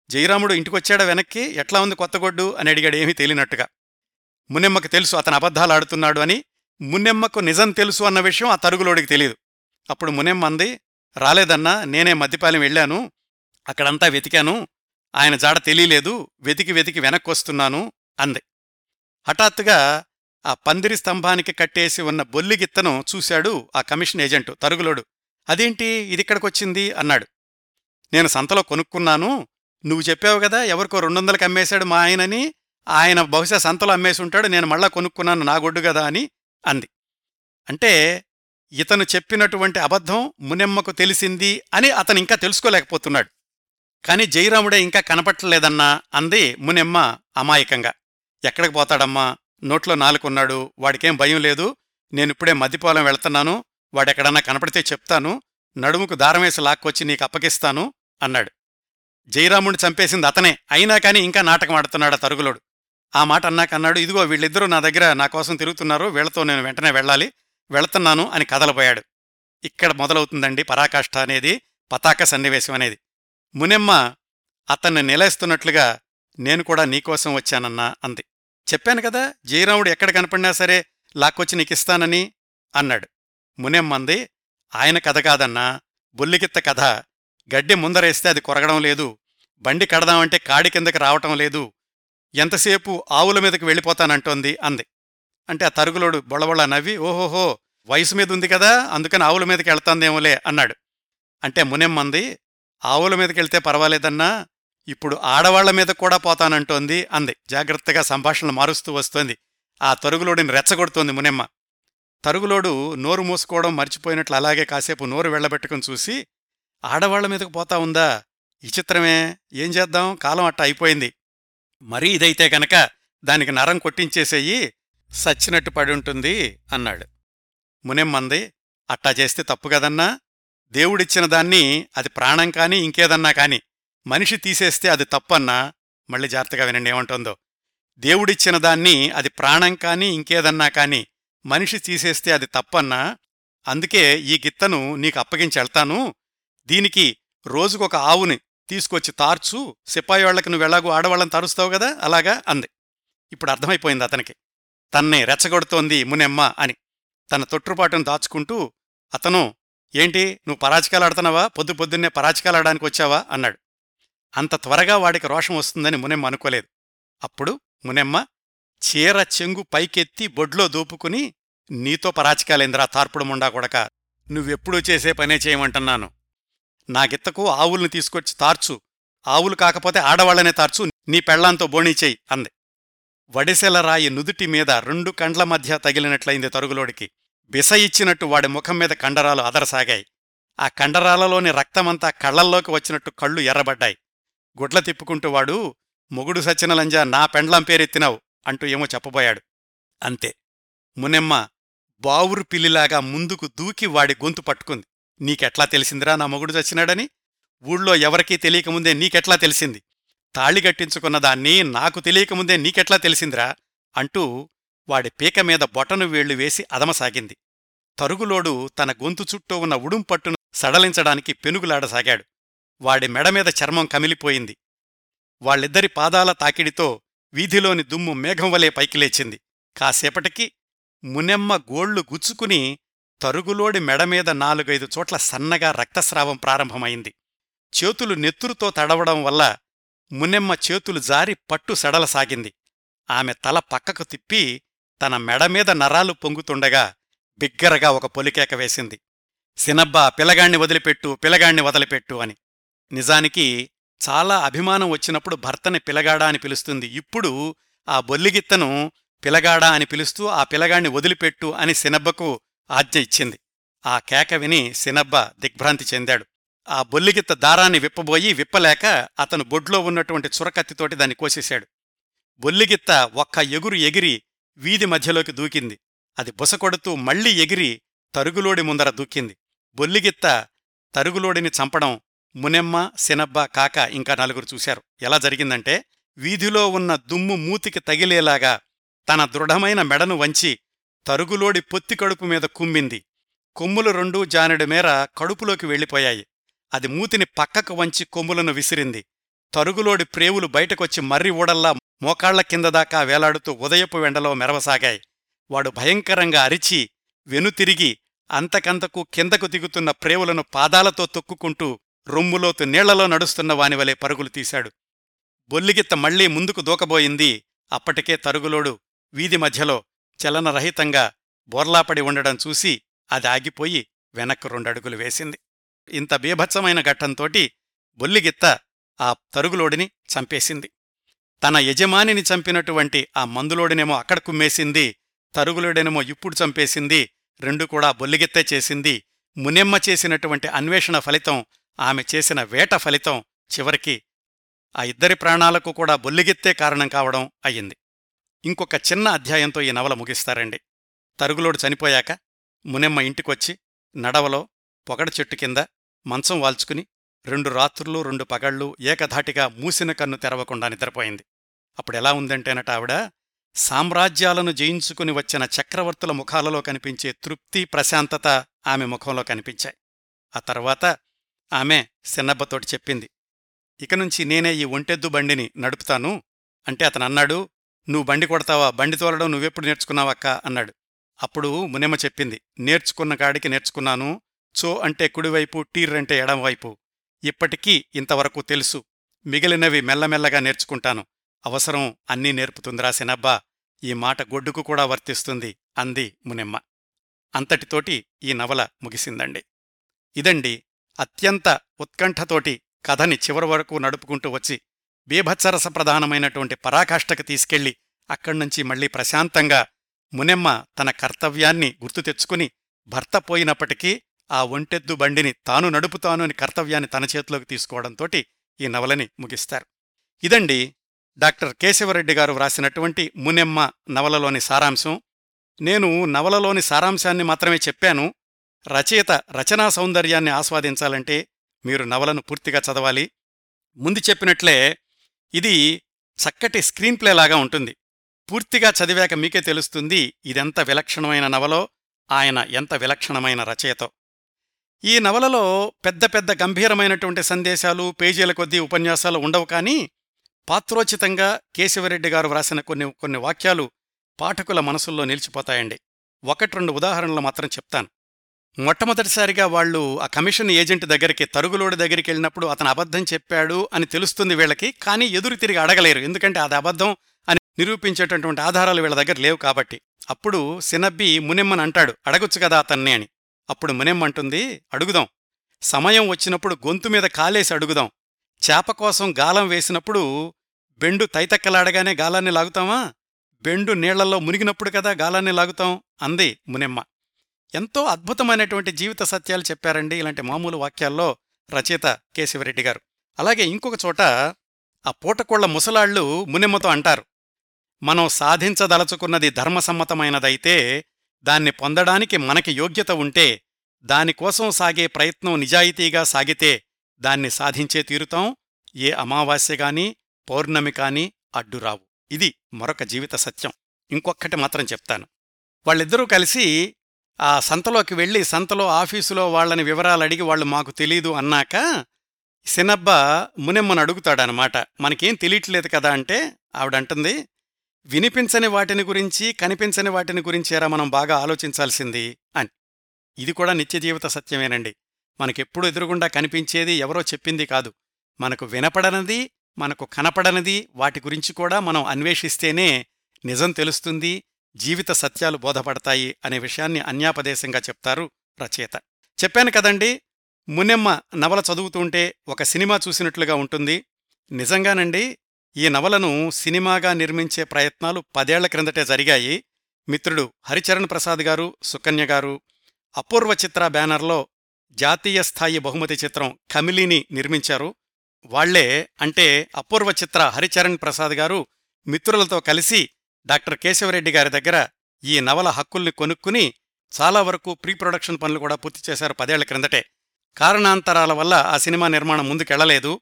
A: జయరాముడు ఇంటికొచ్చాడా వెనక్కి? ఎట్లా ఉంది కొత్తగొడ్డు అని అడిగాడు ఏమీ తెలియనట్టుగా. మున్నెమ్మకు తెలుసు అతను అబద్ధాలు ఆడుతున్నాడు అని. మున్నెమ్మకు నిజం తెలుసు అన్న విషయం ఆ తరుగులోడికి తెలియదు అప్పుడు మునెమ్మ అంది రాలేదన్నా నేనే మద్దిపాలెం వెళ్ళాను. అక్కడంతా వెతికాను. ఆయన జాడ తెలియలేదు వెతికి వెతికి వెనక్కొస్తున్నాను అంది. హఠాత్తుగా ఆ పందిరి స్తంభానికి కట్టేసి ఉన్న బొల్లిగిత్తను చూశాడు ఆ కమిషన్ ఏజెంటు తరుగులోడు. అదేంటి? ఇదిక్కడికొచ్చింది అన్నాడు. నేను సంతలో కొనుక్కున్నాను. నువ్వు చెప్పావు కదా ఎవరికో రెండొందలకి అమ్మేశాడు మా ఆయనని. ఆయన బహుశా సంతలో అమ్మేసుంటాడు నేను మళ్ళా కొనుక్కున్నాను నా గొడ్డు కదా అని అంది. అంటే ఇతను చెప్పినటువంటి అబద్ధం మునెమ్మకు తెలిసింది అని అతను ఇంకా తెలుసుకోలేకపోతున్నాడు. కాని జయరాముడే ఇంకా కనపట్టలేదన్నా అంది మునెమ్మ అమాయకంగా. ఎక్కడికి పోతాడమ్మా? నోట్లో నాలుకున్నాడు వాడికేం భయం లేదు. నేనిప్పుడే మద్దిపోలం వెళ్తున్నాను. వాడెక్కడన్నా కనపడితే చెప్తాను. నడుముకు దారమేసి లాక్కొచ్చి నీకు అప్పగిస్తాను అన్నాడు. జయరాముడిని చంపేసింది అతనే. అయినా కాని ఇంకా నాటకం ఆడుతున్నాడు తరుగులోడు. ఆ మాట అన్నాకన్నాడు ఇదిగో వీళ్ళిద్దరూ నా దగ్గర నా కోసం తిరుగుతున్నారు. వీళ్ళతో నేను వెంటనే వెళ్ళాలి. వెళుతున్నాను అని కదలబోయాడు. ఇక్కడ మొదలవుతుందండి పరాకాష్ఠ అనేది పతాక సన్నివేశం అనేది. మునెమ్మ అతన్ని నిలేస్తున్నట్లుగా నేను కూడా నీకోసం వచ్చానన్నా అంది. చెప్పాను కదా జయరాముడు ఎక్కడ కనపడినా సరే లాక్కొచ్చి నీకిస్తానని అన్నాడు. మునెమ్మంది ఆయన కథ కాదన్నా బుల్లికిత్త కథ. గడ్డి ముందరేస్తే అది కొరగడం లేదు బండి కడదామంటే కాడి కిందకి రావటం లేదు ఎంతసేపు ఆవుల మీదకి వెళ్ళిపోతానంటోంది అంది. అంటే ఆ తరుగులోడు బొళబొళ నవ్వి ఓహోహో వయసు మీద ఉంది కదా అందుకని ఆవుల మీదకి వెళ్తాందేమోలే అన్నాడు. అంటే మునెమ్మంది ఆవుల మీదకి వెళ్తే పర్వాలేదన్నా ఇప్పుడు ఆడవాళ్ళ మీద కూడా పోతానంటోంది అంది. జాగ్రత్తగా సంభాషణలు మారుస్తూ వస్తోంది. ఆ తరుగులోడిని రెచ్చగొడుతోంది మునెమ్మ. తరుగులోడు నోరు మూసుకోవడం మర్చిపోయినట్లు అలాగే కాసేపు నోరు వెళ్ళబెట్టుకుని చూసి ఆడవాళ్ళ మీదకు పోతా ఉందా? విచిత్రమే. ఏం చేద్దాం? కాలం అట్ట అయిపోయింది. మరీ ఇదైతే గనక దానికి నరం కొట్టించేసేయి సచ్చినట్టు పడి ఉంటుంది అన్నాడు. మునెమ్మంది అట్టా చేస్తే తప్పు కదన్నా? దేవుడిచ్చిన దాన్ని అది ప్రాణం కాని ఇంకేదన్నా కాని మనిషి తీసేస్తే అది తప్పన్నా మళ్ళీ జాగ్రత్తగా వినండి ఏమంటుందో. దేవుడిచ్చిన దాన్ని అది ప్రాణం కాని ఇంకేదన్నా కాని మనిషి తీసేస్తే అది తప్పన్నా అందుకే ఈ గిత్తను నీకు అప్పగించి వెళ్తాను. దీనికి రోజుకొక ఆవుని తీసుకొచ్చి తార్చు సిపాయివాళ్ళకు నువ్వు ఎలాగూ ఆడవాళ్ళని తారుస్తావు కదా అలాగా అంది. ఇప్పుడు అర్థమైపోయింది అతనికి. తన్నే రెచ్చగొడుతోంది మునెమ్మ అని తన తొట్టుపాటును దాచుకుంటూ అతను ఏంటి నువ్వు పరాచికాలాడుతున్నావా పొద్దు పొద్దున్నే పరాచికాలాడడానికి వచ్చావా? అన్నాడు. అంత త్వరగా వాడికి రోషం వస్తుందని మునెమ్మ అనుకోలేదు. అప్పుడు మునెమ్మ చీర చెంగు పైకెత్తి బొడ్లో దూపుకుని నీతో పరాచకాలేంద్రా తార్పుడు ముండా కొడక నువ్వెప్పుడూ చేసే పనే చేయమంటున్నాను. నా గిత్తకు ఆవుల్ని తీసుకొచ్చి తార్చు. ఆవులు కాకపోతే ఆడవాళ్ళనే తార్చు. నీ పెళ్ళాంతో బోణీ చెయ్యి అంది. వడిసెల రాయి నుదుటి మీద రెండు కండ్ల మధ్య తగిలినట్లయింది తరుగులోడికి. బిస ఇచ్చినట్టు వాడి ముఖం మీద కండరాలు అదరసాగాయి. ఆ కండరాలలోని రక్తమంతా కళ్ళల్లోకి వచ్చినట్టు కళ్ళు ఎర్రబడ్డాయి. గుడ్ల తిప్పుకుంటూ వాడు మొగుడు సచ్చినలంజా నా పెండ్లం పేరెత్తినావు అంటూ ఏమో చెప్పబోయాడు. అంతే. మునెమ్మ బావురు పిల్లిలాగా ముందుకు దూకి వాడి గొంతు పట్టుకుంది. నీకెట్లా తెలిసిందిరా నా మొగుడు చచ్చినాడని ఊళ్ళో ఎవరికీ తెలియకముందే నీకెట్లా తెలిసింది? తాళి గట్టించుకున్న దాన్ని నాకు తెలియకముందే నీకెట్లా తెలిసిందిరా? అంటూ వాడి పీక మీద బొటను వేళ్ళు వేసి అదమసాగింది. తరుగులోడు తన గొంతు చుట్టూ ఉన్న ఉడుంపట్టును సడలించడానికి పెనుగులాడసాగాడు. వాడి మెడమీద చర్మం కమిలిపోయింది. వాళ్ళిద్దరి పాదాల తాకిడితో వీధిలోని దుమ్ము మేఘం వలె పైకి లేచింది. కాసేపటికి మునెమ్మ గోళ్ళు గుచ్చుకుని తరుగులోడి మెడమీద నాలుగైదు చోట్ల సన్నగా రక్తస్రావం ప్రారంభమైంది. చేతులు నెత్తురుతో తడవడం వల్ల మునెమ్మ చేతులు జారి పట్టు సడలసాగింది. ఆమె తల పక్కకు తిప్పి తన మెడమీద నరాలు పొంగుతుండగా బిగ్గరగా ఒక పొలికేక వేసింది. సినబ్బా పిలగాణ్ణి వదిలిపెట్టు పిలగాణ్ణి వదిలిపెట్టు అని. నిజానికి చాలా అభిమానం వచ్చినప్పుడు భర్తని పిలగాడా అని పిలుస్తుంది. ఇప్పుడు ఆ బొల్లిగిత్తను పిలగాడా అని పిలుస్తూ ఆ పిలగాణ్ణి వదిలిపెట్టు అని సినబ్బకు ఆజ్ఞ ఇచ్చింది. ఆ కేక విని సినబ్బ దిగ్భ్రాంతి చెందాడు. ఆ బొల్లిగిత్త దారాన్ని విప్పబోయి విప్పలేక అతను బొడ్లో ఉన్నటువంటి చురకత్తితోటి దాన్ని కోసేశాడు. బొల్లిగిత్త ఒక్క ఎగురు ఎగిరి వీధి మధ్యలోకి దూకింది. అది బుసకొడుతూ మళ్ళీ ఎగిరి తరుగులోడి ముందర దూకింది. బొల్లిగిత్త తరుగులోడిని చంపడం మునెమ్మ సినబ్బ కాక ఇంకా నలుగురు చూశారు. ఎలా జరిగిందంటే వీధిలో ఉన్న దుమ్ము మూతికి తగిలేలాగా తన దృఢమైన మెడను వంచి తరుగులోడి పొత్తి కడుపు మీద కుమ్మింది. కొమ్ములు రెండూ జానెడు మేర కడుపులోకి వెళ్ళిపోయాయి. అది మూతిని పక్కకు వంచి కొమ్ములను విసిరింది. తరుగులోడి ప్రేవులు బయటకొచ్చి మర్రి ఊడల్లా మోకాళ్ళ కింద దాకా వేలాడుతూ ఉదయపు వెండలో మెరవసాగాయి. వాడు భయంకరంగా అరిచి వెనుతిరిగి అంతకంతకు కిందకు దిగుతున్న ప్రేవులను పాదాలతో తొక్కుకుంటూ రొమ్ములోతు నీళ్ళలో నడుస్తున్న వానివలే పరుగులు తీశాడు. బొల్లిగిత్త మళ్ళీ ముందుకు దూకబోయింది. అప్పటికే తరుగులోడు వీధి మధ్యలో చలనరహితంగా బోర్లాపడి ఉండడం చూసి అది ఆగిపోయి వెనక్కు రెండడుగులు వేసింది. ఇంత బీభత్సమైన ఘట్టంతోటి బొల్లిగిత్త ఆ తరుగులోడిని చంపేసింది. తన యజమానిని చంపినటువంటి ఆ మందులోడినేమో అక్కడ కుమ్మేసింది. తరుగులుడెనుమో ఇప్పుడు చంపేసింది రెండు కూడా బొల్లిగెత్తే చేసింది. మునెమ్మ చేసినటువంటి అన్వేషణ ఫలితం ఆమె చేసిన వేట ఫలితం చివరికి ఆ ఇద్దరి ప్రాణాలకు కూడా బొల్లిగెత్తే కారణం కావడం అయ్యింది. ఇంకొక చిన్న అధ్యాయంతో ఈ నవల ముగిస్తారండి. తరుగులోడు చనిపోయాక మునెమ్మ ఇంటికొచ్చి నడవలో పొగడ చెట్టు కింద మంచం వాల్చుకుని రెండు రాత్రులు రెండు పగళ్ళు ఏకధాటిగా మూసిన కన్ను తెరవకుండా నిద్రపోయింది. అప్పుడెలా ఉందంటేనట ఆవిడ సామ్రాజ్యాలను జయించుకుని వచ్చిన చక్రవర్తుల ముఖాలలో కనిపించే తృప్తి ప్రశాంతత ఆమె ముఖంలో కనిపించాయి. ఆ తర్వాత ఆమె సిన్నబ్బతోటి చెప్పింది ఇక నుంచి నేనే ఈ ఒంటెద్దు బండిని నడుపుతాను. అంటే అతను అన్నాడు నువ్వు బండి కొడతావా? బండి తోలడం నువ్వెప్పుడు నేర్చుకున్నావక్క అన్నాడు. అప్పుడు మునెమ్మ చెప్పింది నేర్చుకున్న కాడికి నేర్చుకున్నాను. చో అంటే కుడివైపు టీర్ అంటే ఎడంవైపు ఇప్పటికీ ఇంతవరకు తెలుసు. మిగిలినవి మెల్లమెల్లగా నేర్చుకుంటాను. అవసరం అన్నీ నేర్పుతుందిరా సినబ్బా ఈ మాట గొడ్డుకు కూడా వర్తిస్తుంది అంది మునెమ్మ. అంతటితోటి ఈ నవల ముగిసిందండి. ఇదండి అత్యంత ఉత్కంఠతోటి కథని చివరి వరకు నడుపుకుంటూ వచ్చి బీభత్సరస ప్రధానమైనటువంటి పరాకాష్ఠకు తీసుకెళ్ళి అక్కడ్నుంచి మళ్ళీ ప్రశాంతంగా మునెమ్మ తన కర్తవ్యాన్ని గుర్తు తెచ్చుకుని భర్త పోయినప్పటికీ ఆ ఒంటెద్దు బండిని తాను నడుపుతాను అని కర్తవ్యాన్ని తన చేతిలోకి తీసుకోవడంతోటి ఈ నవలని ముగిస్తారు. ఇదండి డాక్టర్ కేశవరెడ్డి గారు వ్రాసినటువంటి మునెమ్మ నవలలోని సారాంశం. నేను నవలలోని సారాంశాన్ని మాత్రమే చెప్పాను. రచయిత రచనా సౌందర్యాన్ని ఆస్వాదించాలంటే మీరు నవలను పూర్తిగా చదవాలి. ముందు చెప్పినట్లే ఇది చక్కటి స్క్రీన్ ప్లే లాగా ఉంటుంది. పూర్తిగా చదివాక మీకే తెలుస్తుంది ఇదెంత విలక్షణమైన నవలో ఆయన ఎంత విలక్షణమైన రచయితో. ఈ నవలలో పెద్ద పెద్ద గంభీరమైనటువంటి సందేశాలు పేజీల కొద్దీ ఉపన్యాసాలు ఉండవు కానీ పాత్రోచితంగా కేశవరెడ్డి గారు వ్రాసిన కొన్ని కొన్ని వాక్యాలు పాఠకుల మనసుల్లో నిలిచిపోతాయండి. ఒకటి రెండు ఉదాహరణలు మాత్రం చెప్తాను. మొట్టమొదటిసారిగా వాళ్ళు ఆ కమిషన్ ఏజెంట్ దగ్గరికి తరుగులోడి దగ్గరికి వెళ్ళినప్పుడు అతను అబద్ధం చెప్పాడు అని తెలుస్తుంది వీళ్ళకి కానీ ఎదురు తిరిగి అడగలేరు. ఎందుకంటే అది అబద్ధం అని నిరూపించేటటువంటి ఆధారాలు వీళ్ళ దగ్గర లేవు కాబట్టి. అప్పుడు సినబ్బి మునెమ్మని అంటాడు అడగొచ్చు కదా అతన్ని అని. అప్పుడు మునెమ్మంటుంది అడుగుదాం. సమయం వచ్చినప్పుడు గొంతు మీద కాలేసి అడుగుదాం. చేప కోసం గాలం వేసినప్పుడు బెండు తైతక్కలాడగానే గాలాన్ని లాగుతామా? బెండు నీళ్ళలో మునిగినప్పుడు కదా గాలాన్ని లాగుతాం? అంది మునెమ్మ. ఎంతో అద్భుతమైనటువంటి జీవిత సత్యాలు చెప్పారండి ఇలాంటి మామూలు వాక్యాల్లో రచయిత కేశవరెడ్డి గారు. అలాగే ఇంకొక చోట ఆ పూటకోళ్ళ ముసలాళ్ళు మునెమ్మతో అంటారు. మనం సాధించదలచుకున్నది ధర్మసమ్మతమైనదైతే దాన్ని పొందడానికి మనకి యోగ్యత ఉంటే దానికోసం సాగే ప్రయత్నం నిజాయితీగా సాగితే దాన్ని సాధించే తీరుతాం. ఏ అమావాస్య గాని పౌర్ణమి కాని అడ్డురావు ఇది మరొక జీవిత సత్యం. ఇంకొక్కటి మాత్రం చెప్తాను. వాళ్ళిద్దరూ కలిసి ఆ సంతలోకి వెళ్ళి సంతలో ఆఫీసులో వాళ్ళని వివరాలు అడిగి వాళ్ళు మాకు తెలీదు అన్నాక సినబ్బ మునెమ్మను అడుగుతాడనమాట. మనకేం తెలియట్లేదు కదా అంటే ఆవిడంటుంది వినిపించని వాటిని గురించి కనిపించని వాటిని గురించేరా మనం బాగా ఆలోచించాల్సింది అని. ఇది కూడా నిత్య జీవిత సత్యమేనండి. మనకెప్పుడు ఎదురుగుండా కనిపించేది ఎవరో చెప్పింది కాదు. మనకు వినపడనది మనకు కనపడనది వాటి గురించి కూడా మనం అన్వేషిస్తేనే నిజం తెలుస్తుంది జీవిత సత్యాలు బోధపడతాయి అనే విషయాన్ని అన్యాపదేశంగా చెప్తారు రచయిత. చెప్పాను కదండి మునెమ్మ నవల చదువుతుంటే ఒక సినిమా చూసినట్లుగా ఉంటుంది. నిజంగానండి ఈ నవలను సినిమాగా నిర్మించే ప్రయత్నాలు పదేళ్ళ క్రిందటే జరిగాయి. మిత్రుడు హరిచరణ్ ప్రసాద్ గారు సుకన్య గారు అపూర్వ చిత్ర బ్యానర్లో జాతీయ స్థాయి బహుమతి చిత్రం కమిలీని నిర్మించారు. వాళ్ళే అంటే అపూర్వ చిత్ర హరిచరణ్ ప్రసాద్ గారు మిత్రులతో కలిసి డాక్టర్ కేశవరెడ్డి గారి దగ్గర ఈ నవల హక్కుల్ని కొనుక్కుని చాలా వరకు ప్రీ ప్రొడక్షన్ పనులు కూడా పూర్తి చేశారు పదేళ్ళ క్రిందటే. కారణాంతరాల వల్ల ఆ సినిమా నిర్మాణం ముందుకెళ్ళలేదు.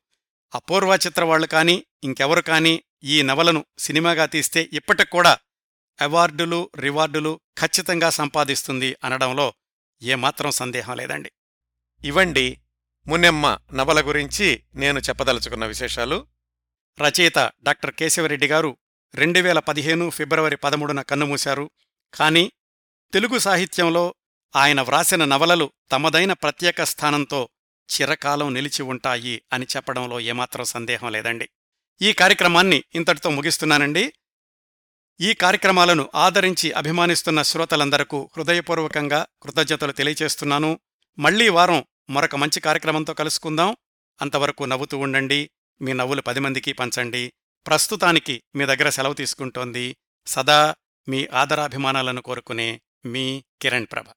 A: అపూర్వ చిత్ర వాళ్ళు కానీ ఇంకెవరు కానీ ఈ నవలను సినిమాగా తీస్తే ఇప్పటికి అవార్డులు రివార్డులు ఖచ్చితంగా సంపాదిస్తుంది అనడంలో ఏమాత్రం సందేహం లేదండి. ఇవండి మున్నెమ్మ నవల గురించి నేను చెప్పదలుచుకున్న విశేషాలు. రచయిత డాక్టర్ కేశవరెడ్డి గారు రెండు వేల పదిహేను ఫిబ్రవరి పదమూడున కన్నుమూశారు. కానీ తెలుగు సాహిత్యంలో ఆయన వ్రాసిన నవలలు తమదైన ప్రత్యేక స్థానంతో చిరకాలం నిలిచి ఉంటాయి అని చెప్పడంలో ఏమాత్రం సందేహం లేదండి. ఈ కార్యక్రమాన్ని ఇంతటితో ముగిస్తున్నానండి. ఈ కార్యక్రమాలను ఆదరించి అభిమానిస్తున్న శ్రోతలందరకు హృదయపూర్వకంగా కృతజ్ఞతలు తెలియచేస్తున్నాను. మళ్ళీ వారం మరొక మంచి కార్యక్రమంతో కలుసుకుందాం. అంతవరకు నవ్వుతూ ఉండండి. మీ నవ్వులు పది మందికి పంచండి. ప్రస్తుతానికి మీ దగ్గర సెలవు తీసుకుంటోంది సదా మీ ఆదరాభిమానాలను కోరుకునే మీ కిరణ్ ప్రభ.